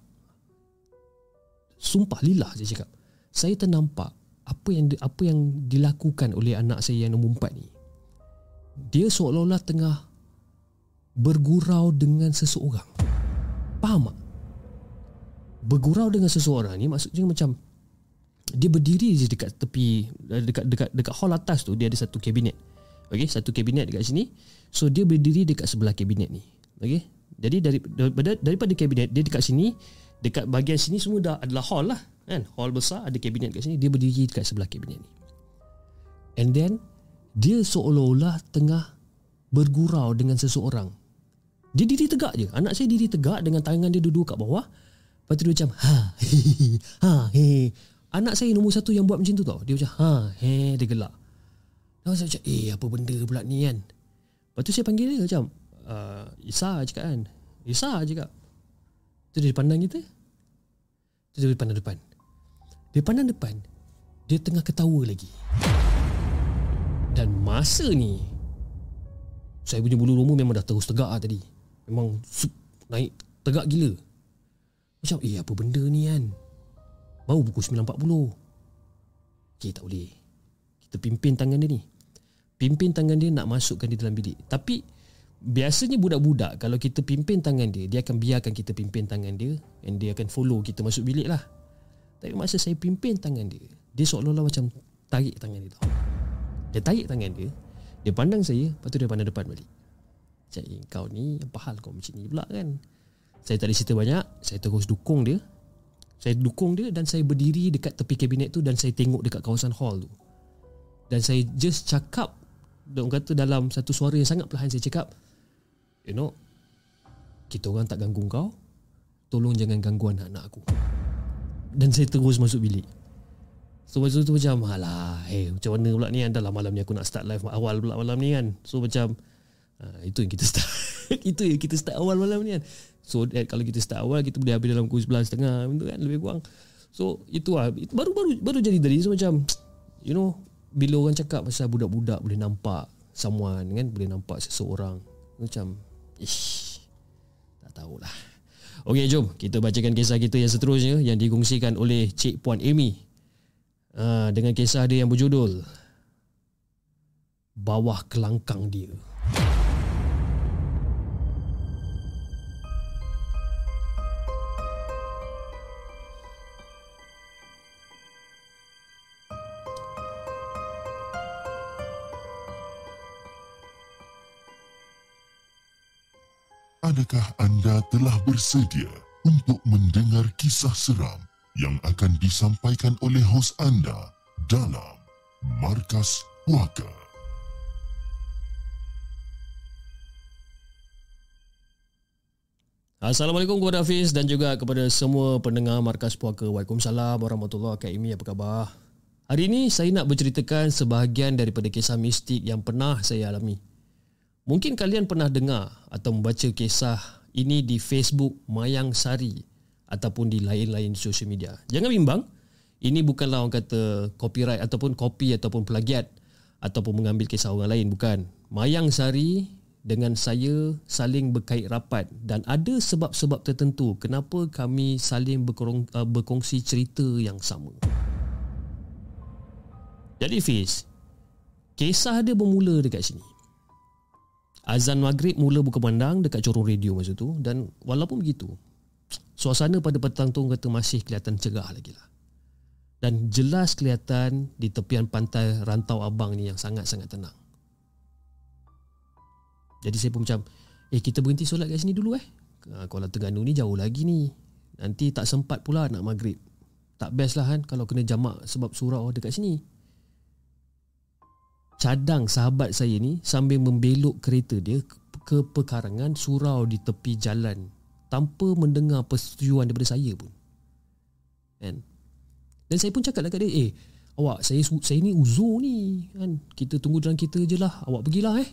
sumpah lillah saya cakap. Saya ternampak apa yang apa yang dilakukan oleh anak saya yang nombor empat ni dia seolah-olah tengah bergurau dengan seseorang. Faham tak? Bergurau dengan seseorang ni maksudnya macam dia berdiri je dekat tepi dekat dekat dekat hall atas tu dia ada satu kabinet. Okey satu kabinet dekat sini. So dia berdiri dekat sebelah kabinet ni. Okey? Jadi dari daripada daripada kabinet dia dekat sini dekat bahagian sini semua dah adalah hall lah kan? Hall besar ada kabinet kat sini dia berdiri dekat sebelah kabinet ni. And then dia seolah-olah tengah bergurau dengan seseorang dia diri tegak je. Anak saya diri tegak dengan tangan dia duduk kat bawah. Lepas tu dia macam ha he, ha he. anak saya nombor satu yang buat macam tu tau. Dia macam ha he dia gelak. Dan saya macam eh apa benda pula ni kan? Lepas tu saya panggil dia macam uh, Isa cakap kan. Isah je kak Tu dia pandang kita. Tu dia pandang depan. Dia pandang depan Dia tengah ketawa lagi. Dan masa ni Saya punya bulu roma memang dah terus tegak lah tadi Memang sup, naik tegak gila. Macam eh apa benda ni kan? Baru pukul 9.40 Okay tak boleh. Kita pimpin tangan dia ni. Pimpin tangan dia nak masukkan dia dalam bilik. Tapi Biasanya budak-budak Kalau kita pimpin tangan dia Dia akan biarkan kita pimpin tangan dia And dia akan follow kita masuk bilik lah. Tapi masa saya pimpin tangan dia Dia seolah-olah macam Tarik tangan dia tau. Dia tarik tangan dia Dia pandang saya Lepas tu dia pandang depan balik Macam eh, kau ni Apa hal kau macam ni pula kan? Saya tak ada cerita banyak Saya terus dukung dia. Saya dukung dia Dan saya berdiri dekat tepi kabinet tu Dan saya tengok dekat kawasan hall tu. Dan saya just cakap Orang kata dalam satu suara yang sangat perlahan Saya cakap You know Kita orang tak ganggu kau. Tolong jangan ganggu anak-anak aku. Dan saya terus masuk bilik. So masa tu macam Alah hey, Macam mana pula ni? Dah lah malam ni aku nak start live Awal pula malam ni kan. So macam uh, Itu yang kita start Itu yang kita start awal malam ni kan So that kalau kita start awal Kita boleh habis dalam pukul 11.30 Itu kan lebih kurang So itu lah Baru-baru baru jadi tadi So macam You know Bila orang cakap Pasal budak-budak Boleh nampak Someone kan Boleh nampak seseorang Macam Ish, tak tahulah. Okey, jom kita bacakan kisah kita yang seterusnya yang dikongsikan oleh Cik Puan Amy. Uh, dengan kisah dia yang berjudul Bawah Kelangkang Dia. Adakah anda telah bersedia untuk mendengar kisah seram yang akan disampaikan oleh hos anda dalam Markas Puaka? Assalamualaikum kepada Hafiz dan juga kepada semua pendengar Markas Puaka. Waalaikumsalam warahmatullahi wabarakatuh. Apa khabar? Hari ini saya nak berceritakan sebahagian daripada kisah mistik yang pernah saya alami. Mungkin kalian pernah dengar atau membaca kisah ini di Facebook Mayang Sari ataupun di lain-lain sosial media. Jangan bimbang, ini bukanlah orang kata copyright ataupun copy ataupun plagiat ataupun mengambil kisah orang lain, bukan. Mayang Sari dengan saya saling berkait rapat dan ada sebab-sebab tertentu kenapa kami saling uh, berkongsi cerita yang sama. Jadi Fiz, kisah dia bermula dekat sini. Azan maghrib mula buka pandang dekat corong radio masa tu dan walaupun begitu suasana pada petang tu kata masih kelihatan cerah lagi lah. Dan jelas kelihatan di tepian pantai Rantau Abang ni yang sangat-sangat tenang. Jadi saya pun macam, eh kita berhenti solat kat sini dulu eh. Ha, Kuala Terengganu ni jauh lagi ni. Nanti tak sempat pula nak maghrib. Tak best lah kan kalau kena jamak sebab surau dekat sini cadang sahabat saya ni sambil membelok kereta dia ke pekarangan surau di tepi jalan tanpa mendengar persetujuan daripada saya pun. Kan? Dan saya pun cakap dekat dia, "Eh, awak saya saya ni uzur ni kan. Kita tunggu dalam kereta je lah. Awak pergilah eh."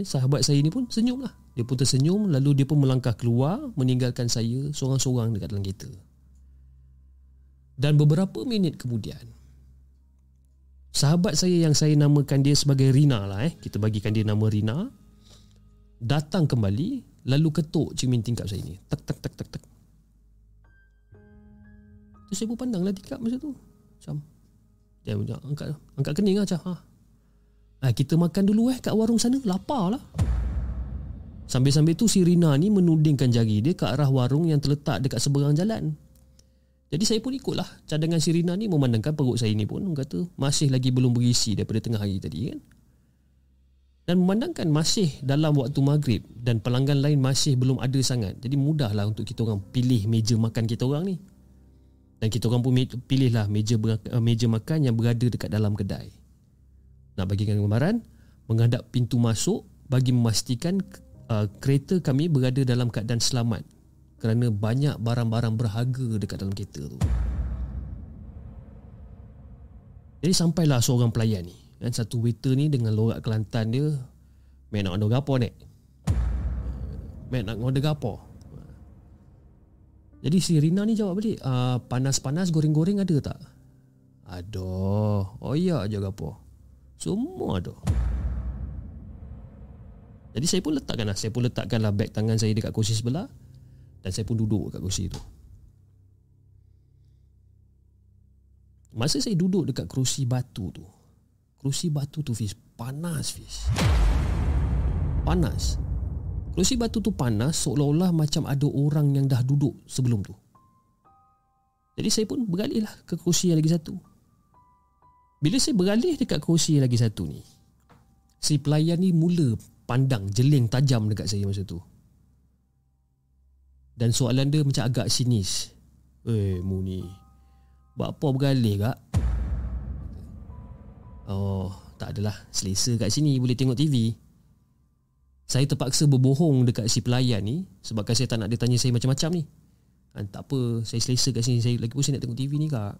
Eh, sahabat saya ni pun senyum lah. Dia pun tersenyum lalu dia pun melangkah keluar meninggalkan saya seorang-seorang dekat dalam kereta. Dan beberapa minit kemudian, Sahabat saya yang saya namakan dia sebagai Rina lah eh. Kita bagikan dia nama Rina. Datang kembali lalu ketuk cermin tingkap saya ni. Tak tak tak tak tak. Tu saya pun pandang lah tingkap masa tu. Macam dia punya angkat angkat kening lah macam ha. Ah, kita makan dulu eh kat warung sana. Lapar lah. Sambil-sambil tu si Rina ni menudingkan jari dia ke arah warung yang terletak dekat seberang jalan. Jadi saya pun ikutlah cadangan Sirina ni memandangkan perut saya ni pun kata masih lagi belum berisi daripada tengah hari tadi kan. Dan memandangkan masih dalam waktu maghrib dan pelanggan lain masih belum ada sangat. Jadi mudahlah untuk kita orang pilih meja makan kita orang ni. Dan kita orang pun pilihlah meja eh, meja makan yang berada dekat dalam kedai. Nak bagikan gambaran, menghadap pintu masuk bagi memastikan uh, kereta kami berada dalam keadaan selamat kerana banyak barang-barang berharga dekat dalam kereta tu. Jadi sampailah seorang pelayan ni. Dan satu waiter ni dengan lorak Kelantan dia. Main nak ada apa ni? Mek nak order apa? Jadi si Rina ni jawab balik uh, Panas-panas goreng-goreng ada tak? Ada Oh iya je apa Semua ada Jadi saya pun letakkan lah Saya pun letakkan lah beg tangan saya dekat kursi sebelah Dan saya pun duduk dekat kursi tu. Masa saya duduk dekat kerusi batu tu Kerusi batu tu Fiz Panas Fiz. Panas. Kerusi batu tu panas Seolah-olah macam ada orang yang dah duduk sebelum tu. Jadi saya pun beralih lah ke kerusi yang lagi satu. Bila saya beralih dekat kerusi yang lagi satu ni Si pelayan ni mula pandang jeling tajam dekat saya masa tu Dan soalan dia macam agak sinis Eh mu ni Buat apa bergalih kak? Oh, tak adalah. Selesa kat sini boleh tengok TV. Saya terpaksa berbohong dekat si pelayan ni sebabkan saya tak nak dia tanya saya macam-macam ni. Dan tak apa, saya selesa kat sini. Saya lagi pusing nak tengok TV ni kak.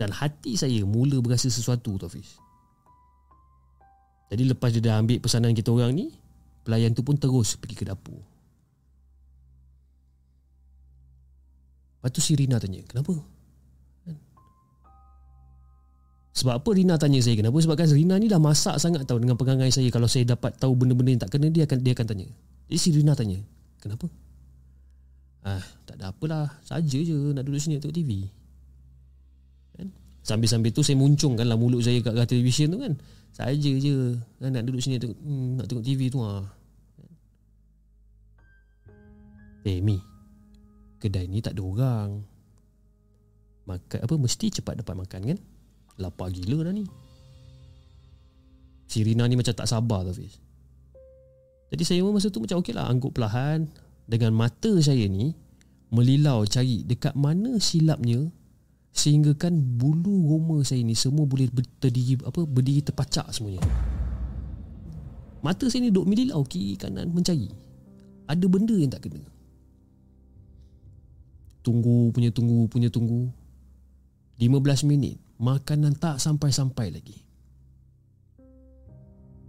Dan hati saya mula berasa sesuatu tu Hafiz. Jadi lepas dia dah ambil pesanan kita orang ni, pelayan tu pun terus pergi ke dapur. Lepas tu si Rina tanya, kenapa? Sebab apa Rina tanya saya kenapa? Sebab kan Rina ni dah masak sangat tahu dengan pegangan saya. Kalau saya dapat tahu benda-benda yang tak kena, dia akan dia akan tanya. Jadi si Rina tanya, kenapa? Ah, tak ada apalah. Saja je nak duduk sini tengok TV. Kan? Sambil-sambil tu saya muncungkan lah mulut saya kat, kat televisyen tu kan. Saja je kan, nak duduk sini tengok, hmm, nak tengok TV tu ah. Eh Mi, kedai ni tak ada orang. Makan apa mesti cepat dapat makan kan? Lapar gila dah ni. Si Rina ni macam tak sabar tu Fiz. Jadi saya pun masa tu macam okey lah Anggup perlahan. Dengan mata saya ni Melilau cari dekat mana silapnya Sehingga kan bulu roma saya ni Semua boleh berdiri, apa, berdiri terpacak semuanya. Mata saya ni duduk melilau kiri kanan mencari. Ada benda yang tak kena Tunggu punya tunggu punya tunggu. 15 minit Makanan tak sampai-sampai lagi.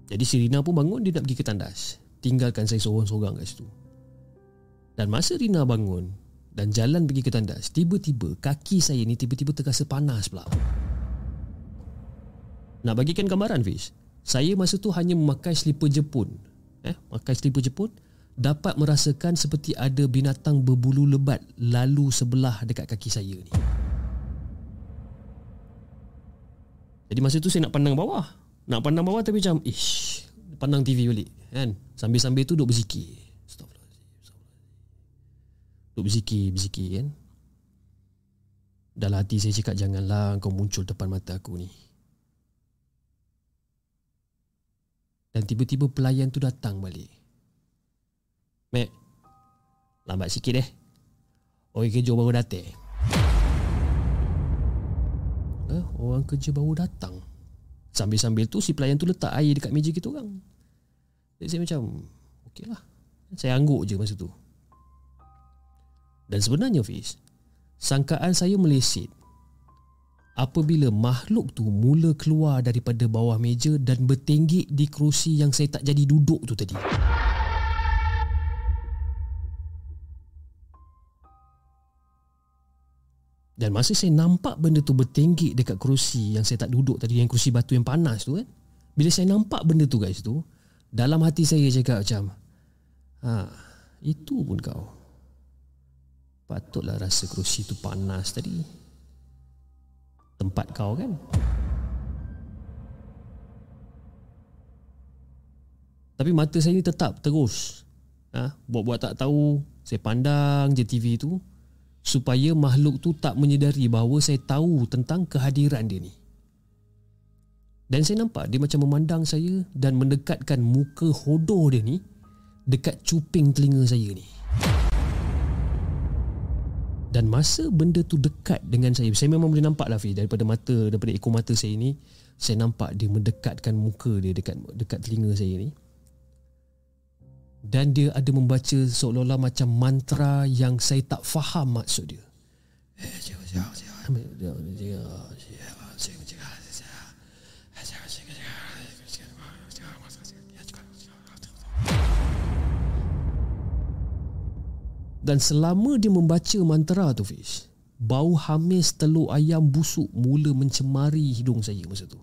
Jadi si Rina pun bangun Dia nak pergi ke tandas. Tinggalkan saya seorang-seorang kat situ. Dan masa Rina bangun Dan jalan pergi ke tandas Tiba-tiba kaki saya ni Tiba-tiba terasa panas pula. Nak bagikan gambaran Fiz? Saya masa tu hanya memakai slipper Jepun. Eh, Makai slipper Jepun Dapat merasakan seperti ada binatang berbulu lebat Lalu sebelah dekat kaki saya ni Jadi masa tu saya nak pandang bawah. Nak pandang bawah tapi macam ish, pandang TV balik kan. Sambil-sambil tu duk berzikir. Duk berzikir, berzikir kan. Dalam hati saya cakap janganlah kau muncul depan mata aku ni. Dan tiba-tiba pelayan tu datang balik. Mek, lambat sikit eh. Orang kerja baru datang. eh, orang kerja baru datang. Sambil-sambil tu si pelayan tu letak air dekat meja kita orang. Jadi saya macam, okey lah. Saya angguk je masa tu. Dan sebenarnya Fiz, sangkaan saya meleset apabila makhluk tu mula keluar daripada bawah meja dan bertenggik di kerusi yang saya tak jadi duduk tu tadi. Dan masa saya nampak benda tu bertenggik dekat kerusi yang saya tak duduk tadi, yang kerusi batu yang panas tu kan. Bila saya nampak benda tu guys tu, dalam hati saya cakap macam, ha, itu pun kau. Patutlah rasa kerusi tu panas tadi. Tempat kau kan. Tapi mata saya ni tetap terus. Ha, buat-buat tak tahu, saya pandang je TV tu supaya makhluk tu tak menyedari bahawa saya tahu tentang kehadiran dia ni. Dan saya nampak dia macam memandang saya dan mendekatkan muka hodoh dia ni dekat cuping telinga saya ni. Dan masa benda tu dekat dengan saya, saya memang boleh nampak lah Fiz, daripada mata, daripada ekor mata saya ni, saya nampak dia mendekatkan muka dia dekat dekat telinga saya ni dan dia ada membaca seolah-olah macam mantra yang saya tak faham maksud dia. Dan selama dia membaca mantra tu Fiz Bau hamis telur ayam busuk mula mencemari hidung saya masa tu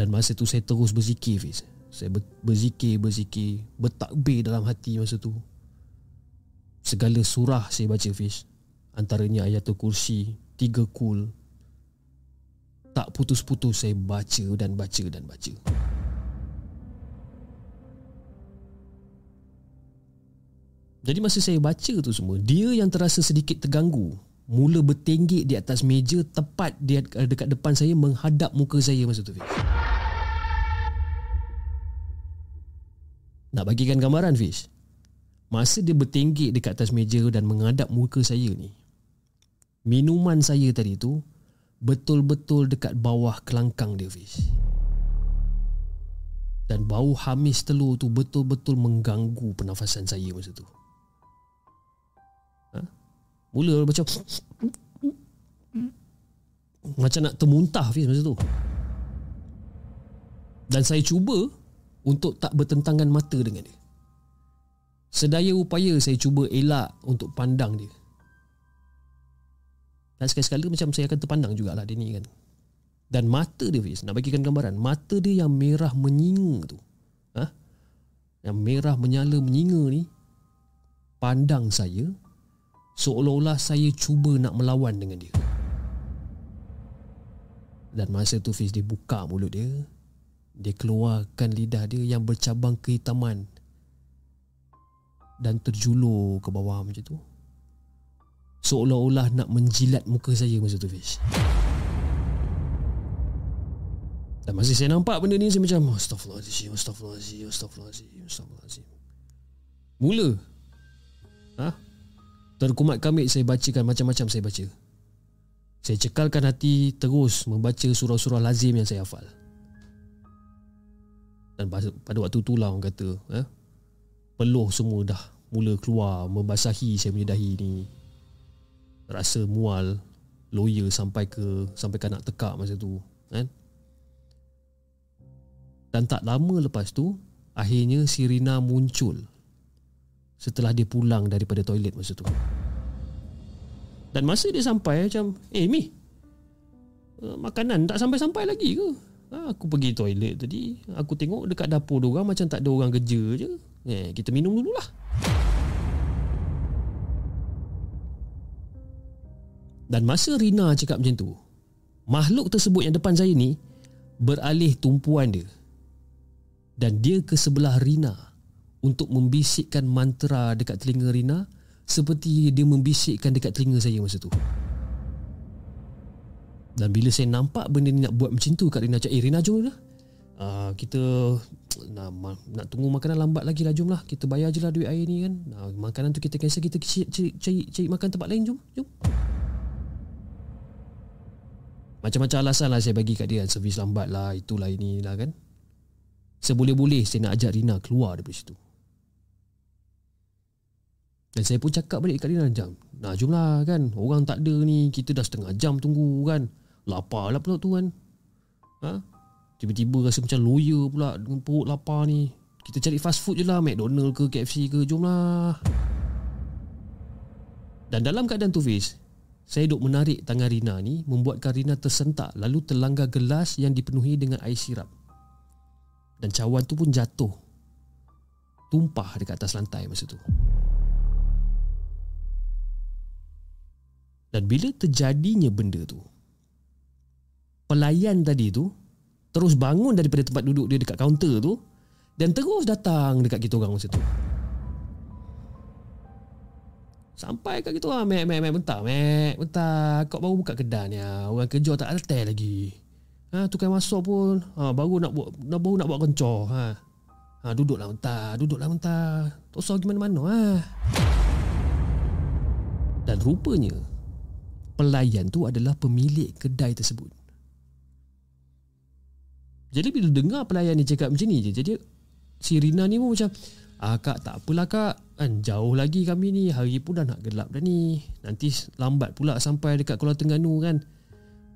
Dan masa tu saya terus berzikir Fiz Saya berzikir, berzikir Bertakbir dalam hati masa tu. Segala surah saya baca Fiz. Antaranya ayatul kursi Tiga kul. Tak putus-putus saya baca dan baca dan baca. Jadi masa saya baca tu semua Dia yang terasa sedikit terganggu. Mula bertenggik di atas meja Tepat dekat depan saya Menghadap muka saya masa tu Fiz Nak bagikan gambaran Fiz Masa dia bertenggik dekat atas meja Dan menghadap muka saya ni Minuman saya tadi tu Betul-betul dekat bawah kelangkang dia Fiz Dan bau hamis telur tu Betul-betul mengganggu pernafasan saya masa tu. Mula macam Macam nak termuntah Fiz masa tu. Dan saya cuba Untuk tak bertentangan mata dengan dia. Sedaya upaya saya cuba elak Untuk pandang dia. Dan sekali-sekala macam saya akan terpandang jugalah dia ni kan. Dan mata dia Fiz Nak bagikan gambaran Mata dia yang merah menyinga tu ha? Yang merah menyala menyinga ni Pandang saya Seolah-olah saya cuba nak melawan dengan dia. Dan masa tu Fiz dia buka mulut dia Dia keluarkan lidah dia yang bercabang kehitaman Dan terjulur ke bawah macam tu Seolah-olah nak menjilat muka saya masa tu Fiz Dan masa saya nampak benda ni Saya macam Astaghfirullahaladzim Astaghfirullahaladzim Astaghfirullahaladzim Astaghfirullahaladzim Mula Ha? Terkumat kamit saya bacakan macam-macam saya baca. Saya cekalkan hati terus membaca surah-surah lazim yang saya hafal. Dan pada waktu itulah orang kata, eh, peluh semua dah mula keluar membasahi saya punya dahi ni. Rasa mual, lawyer sampai ke sampai kan nak tekak masa tu, kan? Dan tak lama lepas tu, akhirnya Sirina muncul setelah dia pulang daripada toilet masa tu. Dan masa dia sampai macam, "Eh Mi, uh, makanan tak sampai-sampai lagi ke?" Ha, aku pergi toilet tadi, aku tengok dekat dapur dia orang macam tak ada orang kerja je. Eh, kita minum dululah. Dan masa Rina cakap macam tu, makhluk tersebut yang depan saya ni beralih tumpuan dia. Dan dia ke sebelah Rina untuk membisikkan mantra dekat telinga Rina seperti dia membisikkan dekat telinga saya masa tu. Dan bila saya nampak benda ni nak buat macam tu kat Rina cakap, "Eh Rina jom lah. Uh, kita nak, nak tunggu makanan lambat lagi lah jom lah kita bayar je lah duit air ni kan uh, makanan tu kita cancel kita cari, cari, cari, cari makan tempat lain jom jom macam-macam alasan lah saya bagi kat dia servis lambat lah itulah ini lah kan seboleh-boleh saya nak ajak Rina keluar daripada situ dan saya pun cakap balik kat dia jam. Nah jomlah kan. Orang tak ada ni. Kita dah setengah jam tunggu kan. Lapar lah pula tu kan. Ha? Tiba-tiba rasa macam lawyer pula dengan perut lapar ni. Kita cari fast food je lah. McDonald ke KFC ke. Jomlah. Dan dalam keadaan tu Fiz. Saya duk menarik tangan Rina ni. Membuatkan Rina tersentak. Lalu terlanggar gelas yang dipenuhi dengan air sirap. Dan cawan tu pun jatuh. Tumpah dekat atas lantai masa tu. Dan bila terjadinya benda tu Pelayan tadi tu Terus bangun daripada tempat duduk dia dekat kaunter tu Dan terus datang dekat kita orang masa tu Sampai kat kita orang Mek, mek, mek, bentar Mek, bentar Kau baru buka kedai ni ah. Orang kerja tak altai lagi Ha, tukar masuk pun ha, baru nak buat nak baru nak buat kencor ha. Ha, duduklah bentar, duduklah bentar. Tak usah pergi mana-mana ha. Dan rupanya pelayan tu adalah pemilik kedai tersebut. Jadi bila dengar pelayan ni cakap macam ni je, jadi si Rina ni pun macam, ah kak tak apalah kak, kan jauh lagi kami ni, hari pun dah nak gelap dah ni. Nanti lambat pula sampai dekat Kuala Tengganu kan.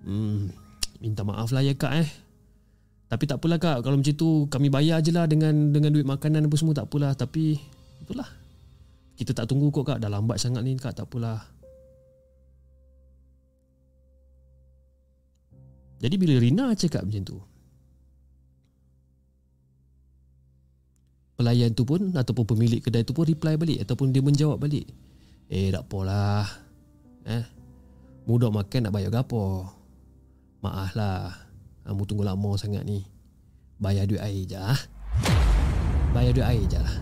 Hmm, minta maaf lah ya kak eh. Tapi tak apalah kak, kalau macam tu kami bayar je lah dengan, dengan duit makanan apa semua tak apalah. Tapi itulah, Kita tak tunggu kok kak Dah lambat sangat ni kak Tak apalah Jadi bila Rina cakap macam tu Pelayan tu pun Ataupun pemilik kedai tu pun Reply balik Ataupun dia menjawab balik. Eh tak apalah. Eh Mudah makan nak bayar gapo Maaf lah Kamu tunggu lama sangat ni. Bayar duit air je ah. Bayar duit air je lah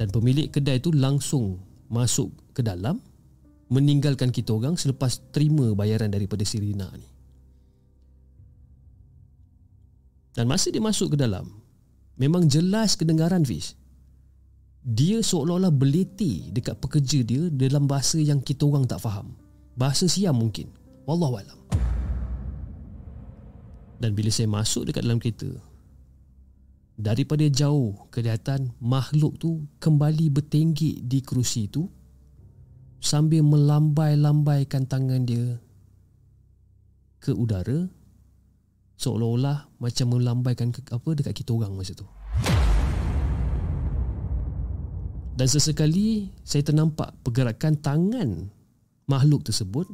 Dan pemilik kedai tu langsung Masuk ke dalam Meninggalkan kita orang Selepas terima bayaran daripada Sirina ni. Dan masa dia masuk ke dalam Memang jelas kedengaran Fish Dia seolah-olah beliti Dekat pekerja dia Dalam bahasa yang kita orang tak faham. Bahasa siam mungkin. Wallahualam dan bila saya masuk dekat dalam kereta Daripada jauh kelihatan makhluk tu kembali bertenggik di kerusi tu Sambil melambai-lambaikan tangan dia ke udara Seolah-olah macam melambaikan ke, apa dekat kita orang masa tu Dan sesekali saya ternampak pergerakan tangan makhluk tersebut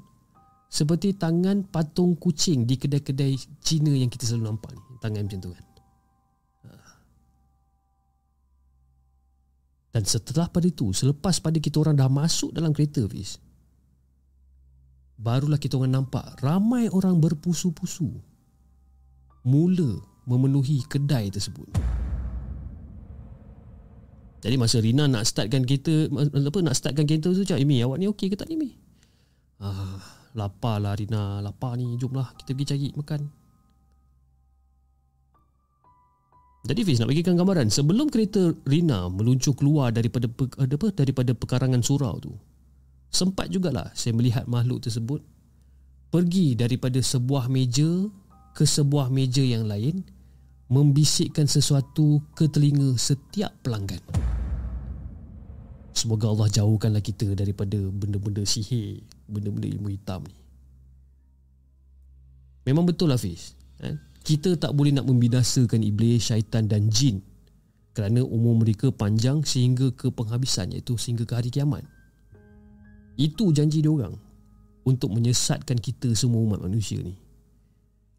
seperti tangan patung kucing di kedai-kedai Cina yang kita selalu nampak ni. Tangan macam tu kan. Ha. Dan setelah pada itu, selepas pada kita orang dah masuk dalam kereta, Fiz, barulah kita orang nampak ramai orang berpusu-pusu mula memenuhi kedai tersebut. Jadi masa Rina nak startkan kereta, apa nak startkan kereta tu cakap, Imi awak ni okey ke tak ni Imi? Ah, Lapar lah Rina Lapar ni Jomlah kita pergi cari makan Jadi Fiz nak bagikan gambaran Sebelum kereta Rina meluncur keluar daripada apa, daripada pekarangan surau tu Sempat jugalah saya melihat makhluk tersebut Pergi daripada sebuah meja ke sebuah meja yang lain Membisikkan sesuatu ke telinga setiap pelanggan Semoga Allah jauhkanlah kita daripada benda-benda sihir, benda-benda ilmu hitam ni. Memang betul Hafiz. Eh? Kita tak boleh nak membinasakan iblis, syaitan dan jin kerana umur mereka panjang sehingga ke penghabisan iaitu sehingga ke hari kiamat. Itu janji dia orang untuk menyesatkan kita semua umat manusia ni.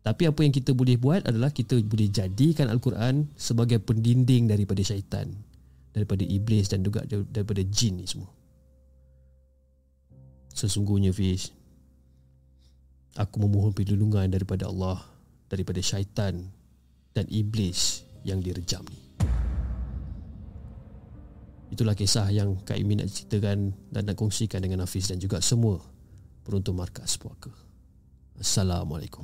Tapi apa yang kita boleh buat adalah kita boleh jadikan Al-Quran sebagai pendinding daripada syaitan daripada iblis dan juga daripada jin ni semua. Sesungguhnya Fish Aku memohon perlindungan daripada Allah Daripada syaitan Dan iblis yang direjam ni. Itulah kisah yang Kak Imi nak ceritakan Dan nak kongsikan dengan Hafiz dan juga semua Peruntuk Markas Puaka. Assalamualaikum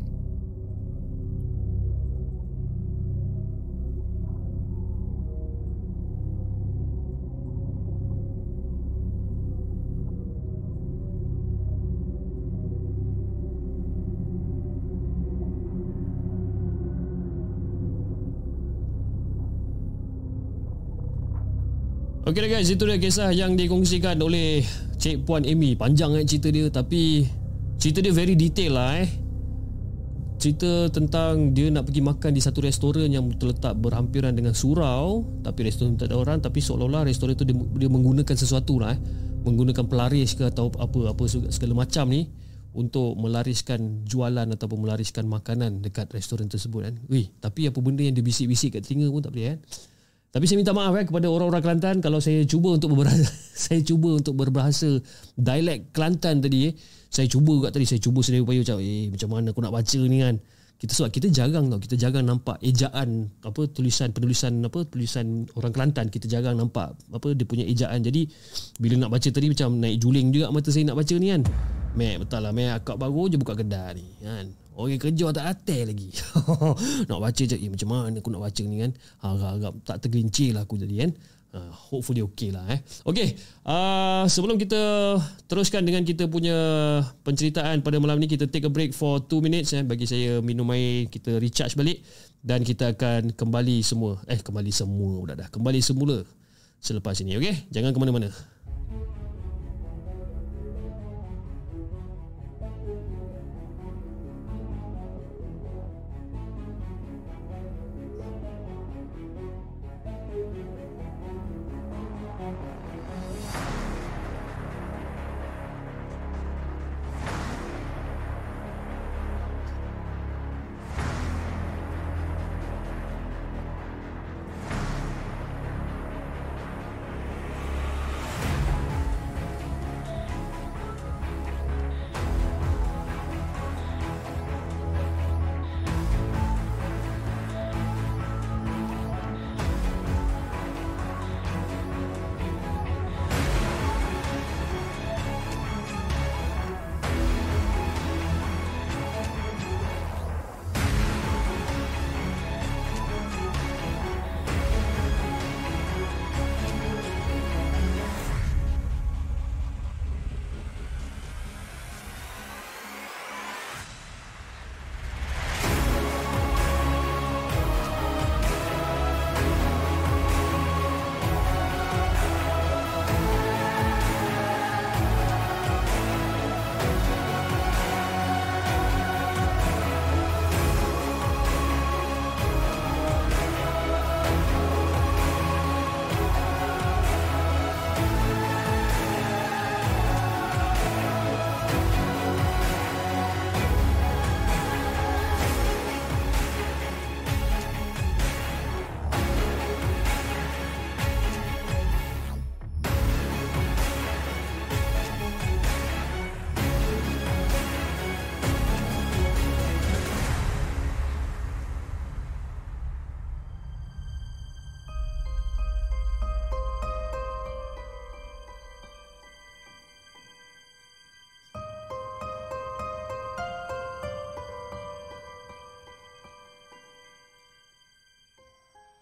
Okey guys, itu dia kisah yang dikongsikan oleh Cik Puan Amy. Panjang eh cerita dia tapi cerita dia very detail lah eh. Cerita tentang dia nak pergi makan di satu restoran yang terletak berhampiran dengan surau tapi restoran tak ada orang tapi seolah-olah restoran itu dia, dia menggunakan sesuatu lah eh. Menggunakan pelaris ke atau apa apa segala macam ni untuk melariskan jualan ataupun melariskan makanan dekat restoran tersebut kan. Wih, tapi apa benda yang dia bisik-bisik kat telinga pun tak boleh kan. Eh? Tapi saya minta maaf eh kepada orang-orang Kelantan kalau saya cuba untuk berbahasa saya cuba untuk berbahasa dialek Kelantan tadi eh. Saya cuba juga tadi saya cuba sedaya upaya macam eh macam mana aku nak baca ni kan. Kita sebab kita jarang tau kita jarang nampak ejaan apa tulisan penulisan apa tulisan orang Kelantan kita jarang nampak apa dia punya ejaan. Jadi bila nak baca tadi macam naik juling juga mata saya nak baca ni kan. Mek betul lah mek akak baru je buka kedai ni kan. Orang kerja tak atel lagi. Nak baca je eh, Macam mana aku nak baca ni kan? Harap-harap tak tergelincir lah aku jadi kan? Uh, Hopefully okay lah eh. Okay uh, Sebelum kita Teruskan dengan kita punya Penceritaan pada malam ni Kita take a break for 2 minutes eh, Bagi saya minum air Kita recharge balik Dan kita akan kembali semua Eh kembali semua dah dah. Kembali semula selepas ini. Okey, jangan ke mana-mana.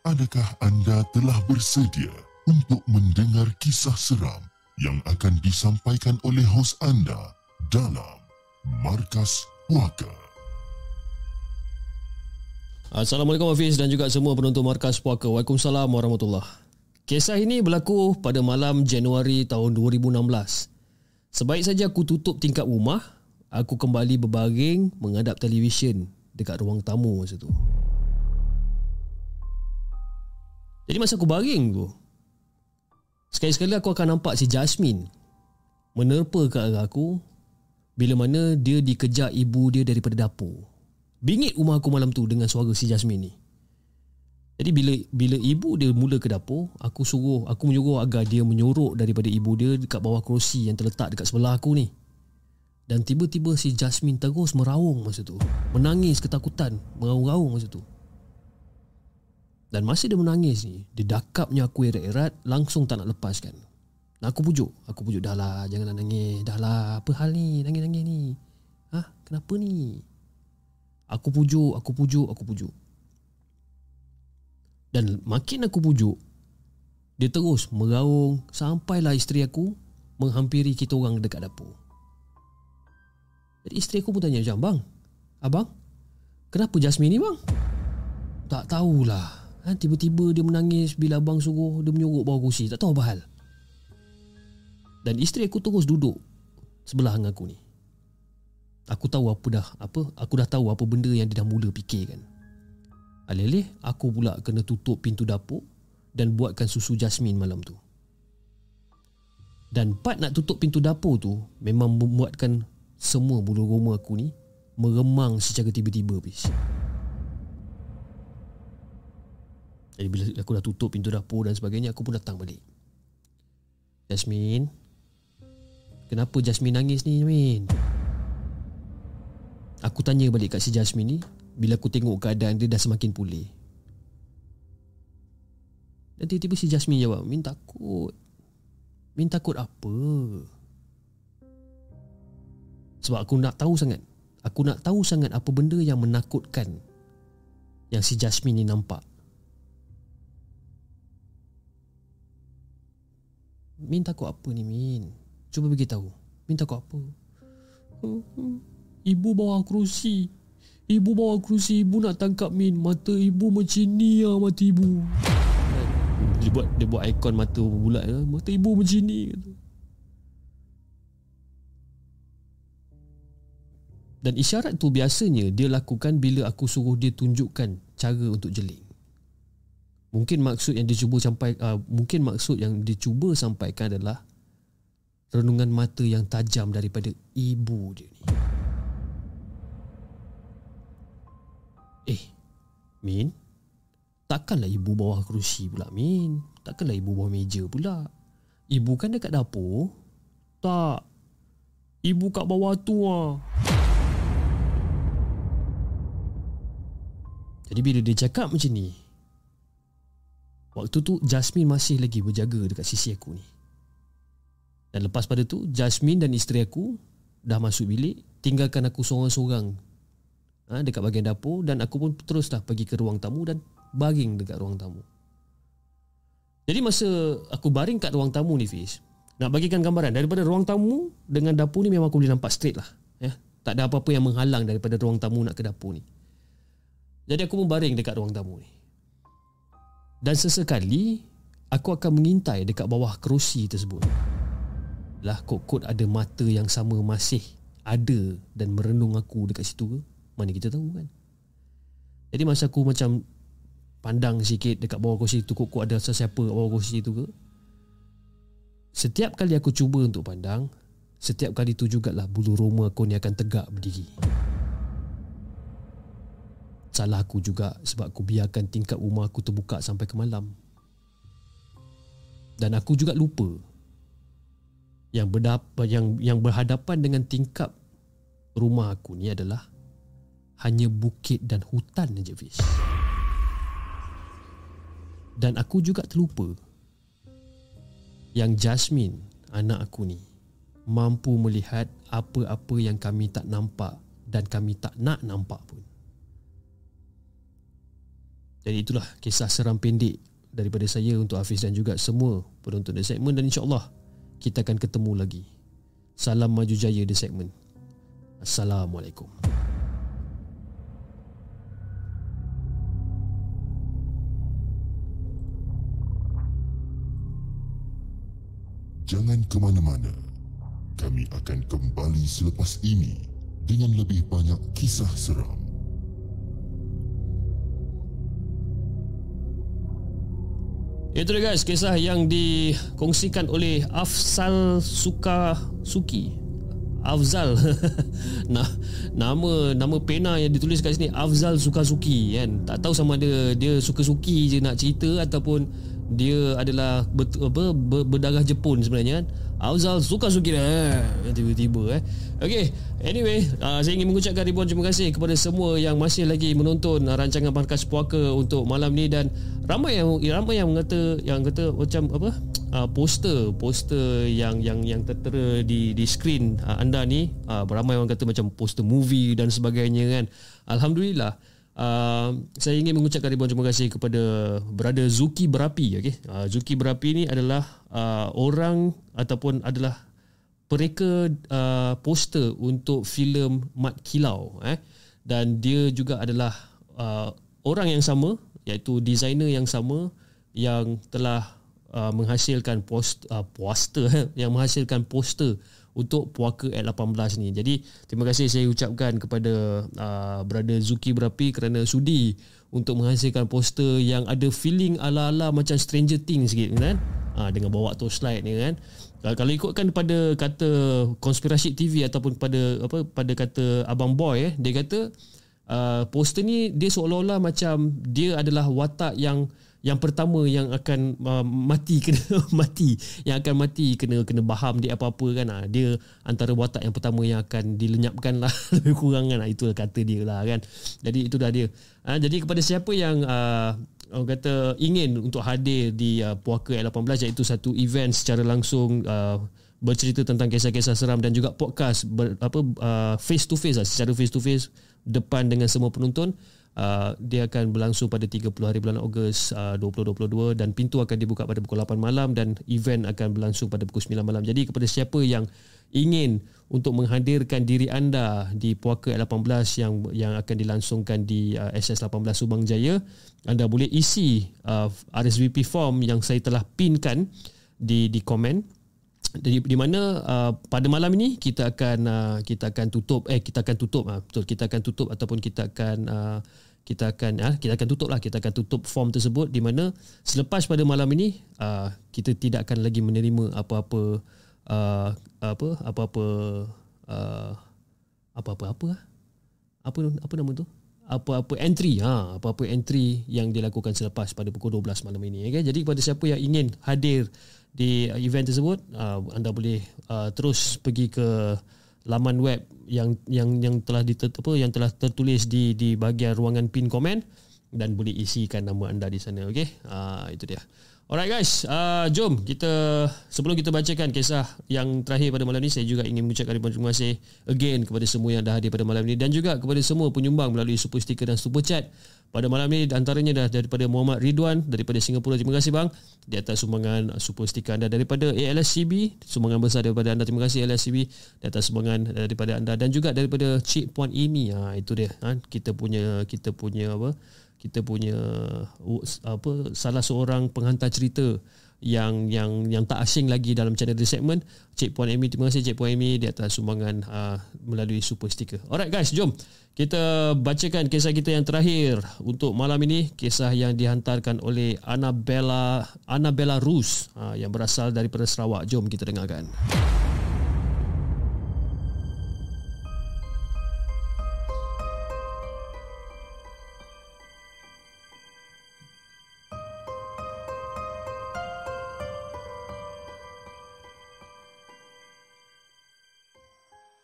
Adakah anda telah bersedia untuk mendengar kisah seram yang akan disampaikan oleh hos anda dalam Markas Puaka? Assalamualaikum Hafiz dan juga semua penonton Markas Puaka. Waalaikumsalam warahmatullahi Kisah ini berlaku pada malam Januari tahun 2016. Sebaik saja aku tutup tingkap rumah, aku kembali berbaring menghadap televisyen dekat ruang tamu masa tu. Jadi masa aku baring tu Sekali-sekali aku akan nampak si Jasmine Menerpa ke arah aku Bila mana dia dikejar ibu dia daripada dapur. Bingit rumah aku malam tu dengan suara si Jasmine ni. Jadi bila bila ibu dia mula ke dapur Aku suruh, aku menyuruh agar dia menyorok daripada ibu dia Dekat bawah kerusi yang terletak dekat sebelah aku ni. Dan tiba-tiba si Jasmine terus merawung masa tu. Menangis ketakutan Meraung-raung masa tu dan masa dia menangis ni Dia dakapnya aku erat-erat Langsung tak nak lepaskan. Dan aku pujuk. Aku pujuk dah lah Janganlah nangis. Dah lah Apa hal ni? Nangis-nangis ni. Hah? Kenapa ni? Aku pujuk Aku pujuk Aku pujuk. Dan makin aku pujuk Dia terus meraung Sampailah isteri aku Menghampiri kita orang dekat dapur. Jadi isteri aku pun tanya macam Bang Abang Kenapa Jasmine ni bang? Tak tahulah ha, Tiba-tiba dia menangis Bila abang suruh Dia menyorok bawah kursi. Tak tahu apa hal. Dan isteri aku terus duduk Sebelah dengan aku ni. Aku tahu apa dah apa Aku dah tahu apa benda yang dia dah mula fikirkan. Alih-alih Aku pula kena tutup pintu dapur Dan buatkan susu jasmin malam tu. Dan part nak tutup pintu dapur tu Memang membuatkan Semua bulu roma aku ni Meremang secara tiba-tiba bis. Jadi bila aku dah tutup pintu dapur dan sebagainya Aku pun datang balik. Jasmine. Kenapa Jasmine nangis ni Jasmine? Aku tanya balik kat si Jasmine ni Bila aku tengok keadaan dia dah semakin pulih. Dan tiba-tiba si Jasmine jawab Min takut. Min takut apa? Sebab aku nak tahu sangat. Aku nak tahu sangat apa benda yang menakutkan Yang si Jasmine ni nampak Min takut apa ni Min? Cuba beritahu. Min takut apa? Ibu bawa kerusi. Ibu bawa kerusi Ibu nak tangkap Min. Mata ibu macam ni lah Mata ibu. Dia buat dia buat ikon mata bulat mata ibu macam ni kata. Dan isyarat tu biasanya dia lakukan bila aku suruh dia tunjukkan cara untuk jeling. Mungkin maksud yang dia cuba sampai uh, mungkin maksud yang dia cuba sampaikan adalah renungan mata yang tajam daripada ibu dia ni. Eh, Min, takkanlah ibu bawah kerusi pula, Min. Takkanlah ibu bawah meja pula. Ibu kan dekat dapur? Tak. Ibu kat bawah tu ah. Jadi bila dia cakap macam ni Waktu tu Jasmine masih lagi berjaga dekat sisi aku ni Dan lepas pada tu Jasmine dan isteri aku Dah masuk bilik Tinggalkan aku seorang-seorang ha, Dekat bahagian dapur Dan aku pun teruslah pergi ke ruang tamu Dan baring dekat ruang tamu Jadi masa aku baring kat ruang tamu ni Fiz Nak bagikan gambaran Daripada ruang tamu Dengan dapur ni memang aku boleh nampak straight lah ya. Tak ada apa-apa yang menghalang Daripada ruang tamu nak ke dapur ni jadi aku membaring dekat ruang tamu ni. Dan sesekali aku akan mengintai dekat bawah kerusi tersebut. Lah kok-kok ada mata yang sama masih ada dan merenung aku dekat situ ke? Mana kita tahu kan? Jadi masa aku macam pandang sikit dekat bawah kerusi tu kok-kok ada sesiapa kat bawah kerusi tu ke? Setiap kali aku cuba untuk pandang, setiap kali tu jugalah bulu roma aku ni akan tegak berdiri. Salah aku juga sebab aku biarkan tingkap rumah aku terbuka sampai ke malam. Dan aku juga lupa yang berdap yang yang berhadapan dengan tingkap rumah aku ni adalah hanya bukit dan hutan saja Fiz. Dan aku juga terlupa yang Jasmine anak aku ni mampu melihat apa-apa yang kami tak nampak dan kami tak nak nampak pun. Jadi itulah kisah seram pendek daripada saya untuk Hafiz dan juga semua penonton The Segment dan insyaAllah kita akan ketemu lagi. Salam maju jaya The Segment. Assalamualaikum. Jangan ke mana-mana. Kami akan kembali selepas ini dengan lebih banyak kisah seram. Itu dia guys Kisah yang dikongsikan oleh Afsal Suka Suki Afzal. Nah, Nama Nama pena yang ditulis kat sini Afzal Suka Suki kan? Tak tahu sama ada Dia suka suki je nak cerita Ataupun Dia adalah ber, ber, ber, Berdarah Jepun sebenarnya. Kan Afzal suka suki eh. Tiba-tiba eh. Okay Anyway uh, Saya ingin mengucapkan ribuan terima kasih Kepada semua yang masih lagi menonton uh, Rancangan Markas Puaka Untuk malam ni Dan Ramai yang Ramai yang kata Yang kata macam apa uh, Poster Poster yang yang yang tertera di di screen uh, anda ni. Uh, Ramai orang kata macam poster movie Dan sebagainya kan. Alhamdulillah Uh, saya ingin mengucapkan ribuan terima kasih kepada brother Zuki Berapi okay? uh, Zuki Berapi ni adalah uh, orang ataupun adalah pereka uh, poster untuk filem Mat Kilau eh? dan dia juga adalah uh, orang yang sama iaitu designer yang sama yang telah uh, menghasilkan post, uh, poster yang menghasilkan poster untuk puaka L18 ni. Jadi terima kasih saya ucapkan kepada uh, brother Zuki Berapi kerana sudi untuk menghasilkan poster yang ada feeling ala-ala macam Stranger Things sikit kan. Ha, dengan bawa torchlight ni kan. Kalau ikutkan pada kata konspirasi TV ataupun pada apa pada kata abang boy eh dia kata uh, poster ni dia seolah-olah macam dia adalah watak yang yang pertama yang akan uh, mati kena mati yang akan mati kena kena baham dia apa-apa kan. Uh, dia antara watak yang pertama yang akan dilenyapkan lah. Lebih kurang kan. Uh, itulah kata dia lah kan. Jadi itu dah dia. Uh, jadi kepada siapa yang uh, orang kata ingin untuk hadir di uh, Puaka L18 iaitu satu event secara langsung uh, bercerita tentang kisah-kisah seram dan juga podcast ber, apa uh, face to face lah. Secara face to face depan dengan semua penonton Uh, dia akan berlangsung pada 30 hari bulan Ogos uh, 2022 dan pintu akan dibuka pada pukul 8 malam dan event akan berlangsung pada pukul 9 malam. Jadi kepada siapa yang ingin untuk menghadirkan diri anda di Puaka 18 yang yang akan dilangsungkan di uh, SS18 Subang Jaya, anda boleh isi uh, RSVP form yang saya telah pinkan di di komen di, di mana uh, pada malam ini kita akan uh, kita akan tutup eh kita akan tutup uh, betul kita akan tutup ataupun kita akan uh, kita akan uh, kita akan tutup lah kita akan tutup form tersebut di mana selepas pada malam ini uh, kita tidak akan lagi menerima apa-apa uh, apa apa-apa uh, apa-apa apa apa apa nama tu apa-apa entry ha apa-apa entry yang dilakukan selepas pada pukul 12 malam ini okay? jadi kepada siapa yang ingin hadir di event tersebut uh, anda boleh uh, terus pergi ke laman web yang yang yang telah ditet, apa yang telah tertulis di di bahagian ruangan pin komen dan boleh isikan nama anda di sana okey? Uh, itu dia Alright guys, uh, jom kita sebelum kita bacakan kisah yang terakhir pada malam ini saya juga ingin mengucapkan ribuan terima kasih again kepada semua yang dah hadir pada malam ini dan juga kepada semua penyumbang melalui super sticker dan super chat. Pada malam ini antaranya dah daripada Muhammad Ridwan daripada Singapura. Terima kasih bang. Di atas sumbangan super sticker anda daripada ALSCB sumbangan besar daripada anda. Terima kasih ALSCB di atas sumbangan daripada anda dan juga daripada Cik Puan Amy. Ha, itu dia. Ha, kita punya kita punya apa kita punya apa salah seorang penghantar cerita yang yang yang tak asing lagi dalam channel The Segment. Cik Puan Amy terima kasih Cik Puan Amy di atas sumbangan uh, melalui super sticker. Alright guys jom kita bacakan kisah kita yang terakhir untuk malam ini. Kisah yang dihantarkan oleh Annabella Annabella Rus uh, yang berasal daripada Sarawak. Jom kita dengarkan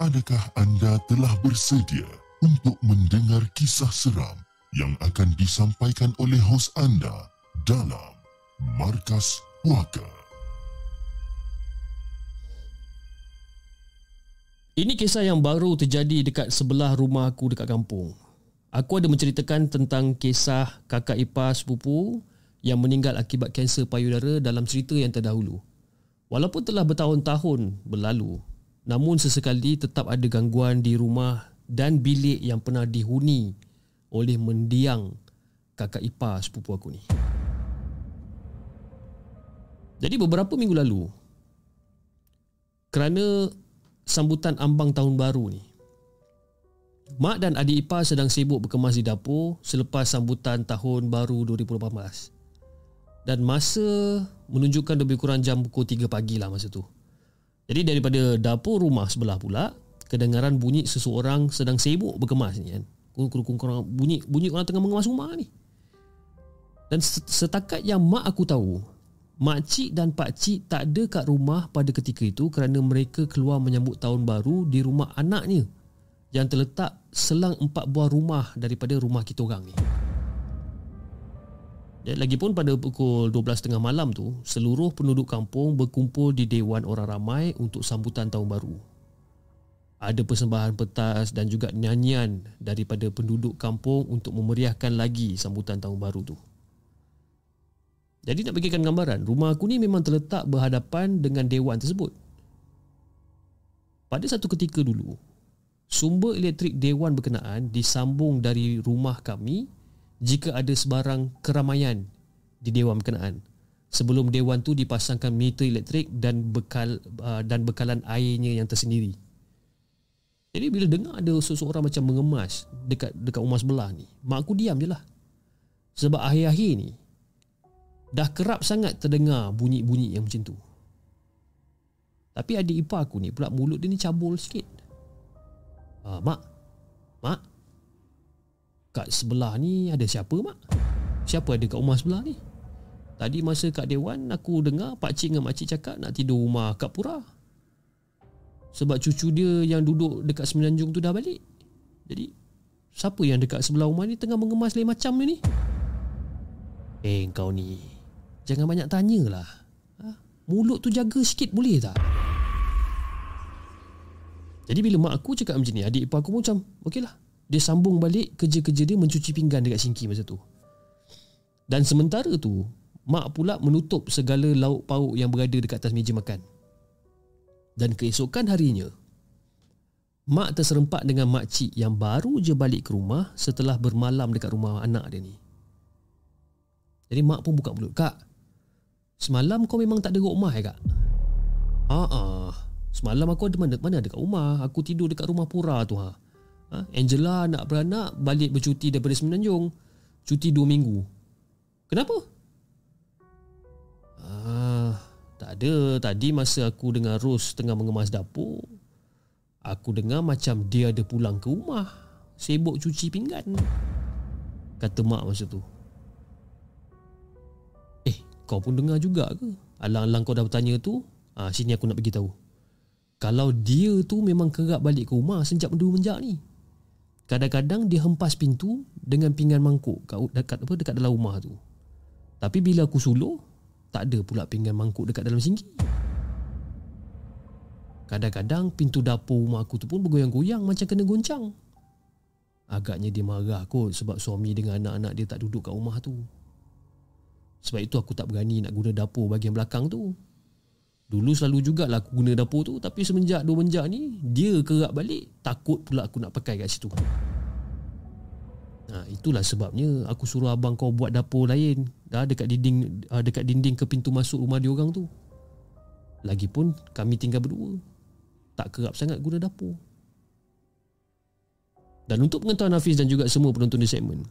Adakah anda telah bersedia untuk mendengar kisah seram yang akan disampaikan oleh hos anda dalam Markas Puaka? Ini kisah yang baru terjadi dekat sebelah rumah aku dekat kampung. Aku ada menceritakan tentang kisah kakak ipar sepupu yang meninggal akibat kanser payudara dalam cerita yang terdahulu. Walaupun telah bertahun-tahun berlalu, Namun sesekali tetap ada gangguan di rumah dan bilik yang pernah dihuni oleh mendiang kakak ipar sepupu aku ni. Jadi beberapa minggu lalu kerana sambutan ambang tahun baru ni Mak dan adik ipar sedang sibuk berkemas di dapur selepas sambutan tahun baru 2018. Dan masa menunjukkan lebih kurang jam pukul 3 pagi lah masa tu. Jadi daripada dapur rumah sebelah pula kedengaran bunyi seseorang sedang sibuk berkemas ni kan. Kurang bunyi bunyi orang tengah mengemas rumah ni. Dan setakat yang mak aku tahu, mak cik dan pak cik tak ada kat rumah pada ketika itu kerana mereka keluar menyambut tahun baru di rumah anaknya yang terletak selang empat buah rumah daripada rumah kita orang ni. Lagipun pada pukul 12.30 malam tu, seluruh penduduk kampung berkumpul di Dewan Orang Ramai untuk sambutan tahun baru. Ada persembahan petas dan juga nyanyian daripada penduduk kampung untuk memeriahkan lagi sambutan tahun baru tu. Jadi nak bagikan gambaran, rumah aku ni memang terletak berhadapan dengan dewan tersebut. Pada satu ketika dulu, sumber elektrik dewan berkenaan disambung dari rumah kami jika ada sebarang keramaian di dewan berkenaan sebelum dewan tu dipasangkan meter elektrik dan bekal uh, dan bekalan airnya yang tersendiri. Jadi bila dengar ada seseorang macam mengemas dekat dekat rumah sebelah ni, mak aku diam je lah. Sebab akhir-akhir ni dah kerap sangat terdengar bunyi-bunyi yang macam tu. Tapi adik ipar aku ni pula mulut dia ni cabul sikit. Ah, mak. Mak, kat sebelah ni ada siapa mak? Siapa ada kat rumah sebelah ni? Tadi masa kat Dewan aku dengar pak cik dengan mak cik cakap nak tidur rumah kat Pura. Sebab cucu dia yang duduk dekat Semenanjung tu dah balik. Jadi siapa yang dekat sebelah rumah ni tengah mengemas lain macam ni? Eh kau ni jangan banyak tanyalah. Ha? Mulut tu jaga sikit boleh tak? Jadi bila mak aku cakap macam ni Adik ipar aku pun macam Okey lah dia sambung balik kerja-kerja dia mencuci pinggan dekat sinki masa tu. Dan sementara tu, mak pula menutup segala lauk pauk yang berada dekat atas meja makan. Dan keesokan harinya, mak terserempak dengan makcik yang baru je balik ke rumah setelah bermalam dekat rumah anak dia ni. Jadi mak pun buka mulut, Kak, semalam kau memang tak ada rumah ya kak? Haa, ah, semalam aku ada mana, mana dekat rumah, aku tidur dekat rumah pura tu ha. Ha? Angela nak beranak balik bercuti daripada Semenanjung, cuti dua minggu. Kenapa? Ah, tak ada. Tadi masa aku dengan Rose tengah mengemas dapur, aku dengar macam dia ada pulang ke rumah. Sibuk cuci pinggan. Kata mak masa tu. Eh, kau pun dengar juga ke? Alang-alang kau dah bertanya tu, ah, sini aku nak bagi tahu. Kalau dia tu memang kerap balik ke rumah sejak mendua menjak ni. Kadang-kadang dia hempas pintu dengan pinggan mangkuk kat, dekat apa dekat dalam rumah tu. Tapi bila aku suluh, tak ada pula pinggan mangkuk dekat dalam singgih. Kadang-kadang pintu dapur rumah aku tu pun bergoyang-goyang macam kena goncang. Agaknya dia marah kot sebab suami dengan anak-anak dia tak duduk kat rumah tu. Sebab itu aku tak berani nak guna dapur bahagian belakang tu. Dulu selalu jugalah aku guna dapur tu tapi semenjak dua menjak ni dia kerap balik takut pula aku nak pakai kat situ. Ha, itulah sebabnya aku suruh abang kau buat dapur lain dah dekat dinding uh, dekat dinding ke pintu masuk rumah dia orang tu. Lagipun kami tinggal berdua. Tak kerap sangat guna dapur. Dan untuk pengetahuan Hafiz dan juga semua penonton di segmen.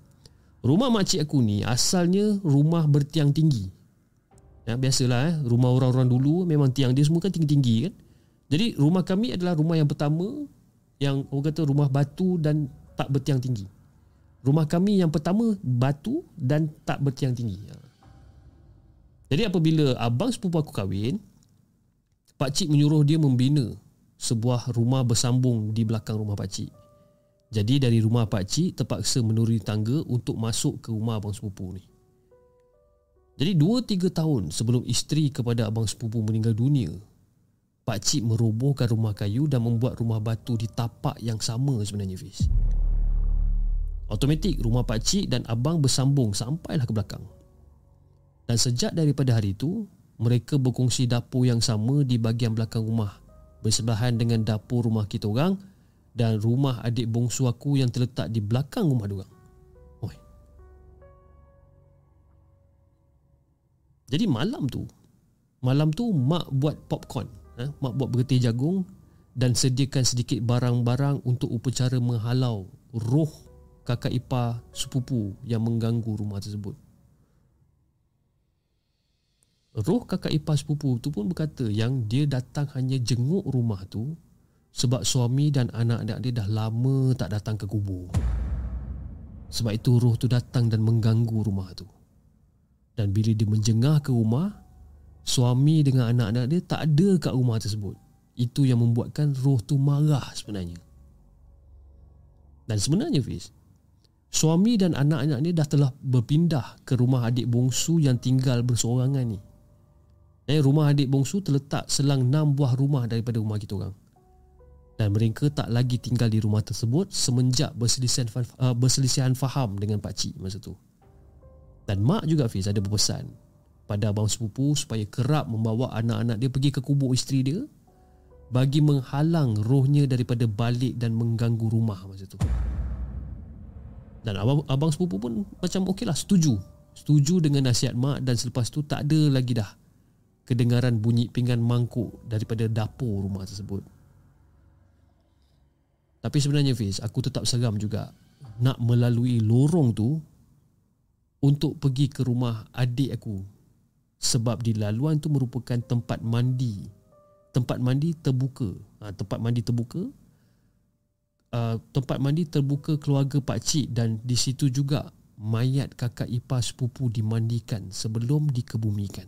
Rumah makcik aku ni asalnya rumah bertiang tinggi. Ya, biasalah eh, rumah orang-orang dulu memang tiang dia semua kan tinggi-tinggi kan. Jadi rumah kami adalah rumah yang pertama yang orang kata rumah batu dan tak bertiang tinggi. Rumah kami yang pertama batu dan tak bertiang tinggi. Ha. Jadi apabila abang sepupu aku kahwin, Pak Cik menyuruh dia membina sebuah rumah bersambung di belakang rumah Pak Cik. Jadi dari rumah Pak Cik terpaksa menuruni tangga untuk masuk ke rumah abang sepupu ni. Jadi 2-3 tahun sebelum isteri kepada abang sepupu meninggal dunia, Pak Cik merobohkan rumah kayu dan membuat rumah batu di tapak yang sama sebenarnya Fiz. Automatik rumah pak cik dan abang bersambung sampailah ke belakang. Dan sejak daripada hari itu, mereka berkongsi dapur yang sama di bahagian belakang rumah bersebelahan dengan dapur rumah kita orang dan rumah adik bongsu aku yang terletak di belakang rumah diorang. Jadi malam tu, malam tu mak buat popcorn, eh? mak buat bergetih jagung dan sediakan sedikit barang-barang untuk upacara menghalau roh kakak ipar sepupu yang mengganggu rumah tersebut. Roh kakak ipar sepupu tu pun berkata yang dia datang hanya jenguk rumah tu sebab suami dan anak-anak dia dah lama tak datang ke kubur. Sebab itu roh tu datang dan mengganggu rumah tu. Dan bila dia menjengah ke rumah, suami dengan anak-anak dia tak ada kat rumah tersebut. Itu yang membuatkan roh tu marah sebenarnya. Dan sebenarnya Fiz, Suami dan anak-anak ni dah telah berpindah ke rumah adik bongsu yang tinggal berseorangan ni. Dan rumah adik bongsu terletak selang enam buah rumah daripada rumah kita orang. Dan mereka tak lagi tinggal di rumah tersebut semenjak berselisihan, uh, berselisihan faham dengan Pak Cik masa tu. Dan Mak juga Fiz ada berpesan pada abang sepupu supaya kerap membawa anak-anak dia pergi ke kubur isteri dia bagi menghalang rohnya daripada balik dan mengganggu rumah masa tu. Dan abang, abang sepupu pun macam okey lah setuju. Setuju dengan nasihat mak dan selepas tu tak ada lagi dah kedengaran bunyi pinggan mangkuk daripada dapur rumah tersebut. Tapi sebenarnya Fiz, aku tetap seram juga nak melalui lorong tu untuk pergi ke rumah adik aku. Sebab di laluan tu merupakan tempat mandi. Tempat mandi terbuka. Ha, tempat mandi terbuka uh, tempat mandi terbuka keluarga pak cik dan di situ juga mayat kakak ipar sepupu dimandikan sebelum dikebumikan.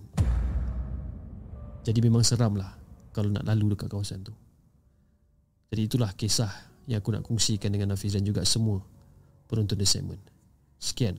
Jadi memang seram lah kalau nak lalu dekat kawasan tu. Jadi itulah kisah yang aku nak kongsikan dengan Hafiz dan juga semua penonton The Segment. Sekian.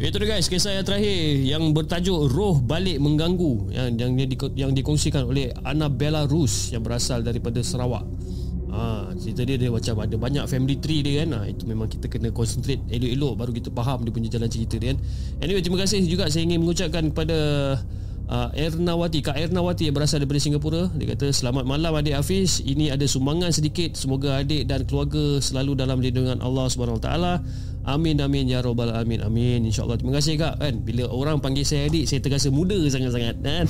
Itu dia guys, kisah yang terakhir. Yang bertajuk Roh Balik Mengganggu. Yang yang yang, di, yang dikongsikan oleh Annabella Rus yang berasal daripada Sarawak. Ha, cerita dia dia macam ada banyak family tree dia kan. Ha, itu memang kita kena concentrate elok-elok baru kita faham dia punya jalan cerita dia kan. Anyway, terima kasih juga saya ingin mengucapkan kepada uh, Ernawati Kak Ernawati yang berasal daripada Singapura. Dia kata selamat malam adik Hafiz. Ini ada sumbangan sedikit. Semoga adik dan keluarga selalu dalam lindungan Allah Subhanahu Wa Taala Amin amin ya robbal amin amin. Insyaallah terima kasih kak. Kan bila orang panggil saya adik saya terasa muda sangat-sangat kan?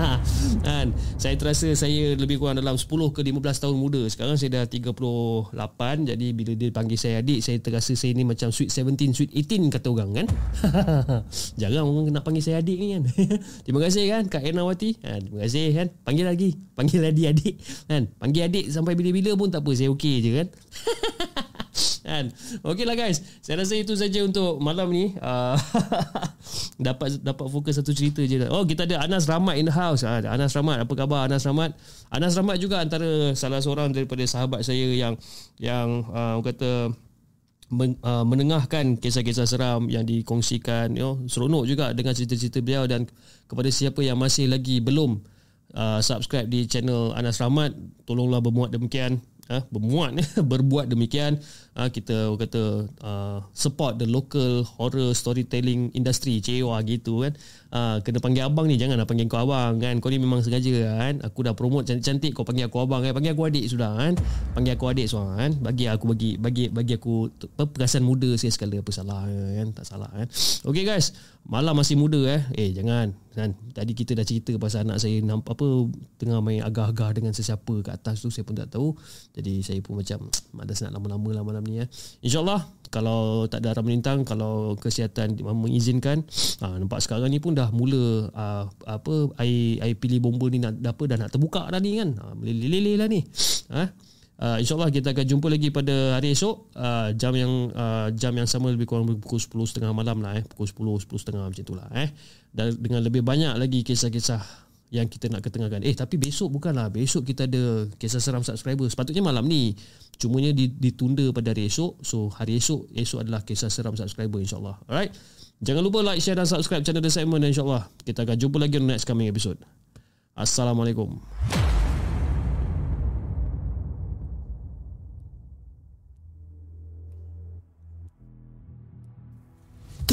Kan? Saya terasa saya lebih kurang dalam 10 ke 15 tahun muda. Sekarang saya dah 38 jadi bila dia panggil saya adik saya terasa saya ni macam sweet 17 sweet 18 kata orang kan? Jarang orang nak panggil saya adik ni kan? Terima kasih kan kak Ernawati ha, terima kasih kan? Panggil lagi. Panggil lagi adik kan? Panggil adik sampai bila-bila pun tak apa saya okey je kan kan? Okey lah guys. Saya rasa itu saja untuk malam ni. Uh, dapat dapat fokus satu cerita je oh kita ada Anas Rahmat in the house. Uh, Anas Rahmat apa khabar Anas Rahmat? Anas Rahmat juga antara salah seorang daripada sahabat saya yang yang uh, kata men, uh, menengahkan kisah-kisah seram yang dikongsikan you know, seronok juga dengan cerita-cerita beliau dan kepada siapa yang masih lagi belum uh, subscribe di channel Anas Rahmat tolonglah bermuat demikian. Uh, bermuat berbuat demikian uh, kita kata uh, support the local horror storytelling industry CEWA gitu kan. Uh, kena panggil abang ni janganlah panggil kau abang kan. Kau ni memang sengaja kan. Aku dah promote cantik-cantik kau panggil aku abang kan. Panggil aku adik sudah kan. Panggil aku adik sudah kan. Bagi aku bagi bagi bagi aku perasaan muda saya sekali. Apa salah kan? Tak salah kan okey guys. Malam masih muda eh. Eh jangan. Kan? Tadi kita dah cerita pasal anak saya nampak apa tengah main agah-agah dengan sesiapa kat atas tu saya pun tak tahu. Jadi saya pun macam malas nak lama-lama lah malam ni ya. InsyaAllah kalau tak ada arah melintang, kalau kesihatan mengizinkan, ha, nampak sekarang ni pun dah mula ha, apa air, air pilih bomba ni nak apa dah nak terbuka dah ni kan. Ha, meleleh-leleh lah ni. Ha? Uh, InsyaAllah kita akan jumpa lagi pada hari esok uh, Jam yang uh, jam yang sama lebih kurang pukul 10.30 malam lah eh. Pukul 10, 10.30 macam itulah eh. Dan dengan lebih banyak lagi kisah-kisah yang kita nak ketengahkan. Eh tapi besok bukanlah. Besok kita ada kisah seram subscriber. Sepatutnya malam ni. Cumanya ditunda pada hari esok. So hari esok esok adalah kisah seram subscriber insyaAllah. Alright. Jangan lupa like, share dan subscribe channel The Segment insyaAllah. Kita akan jumpa lagi on next coming episode. Assalamualaikum.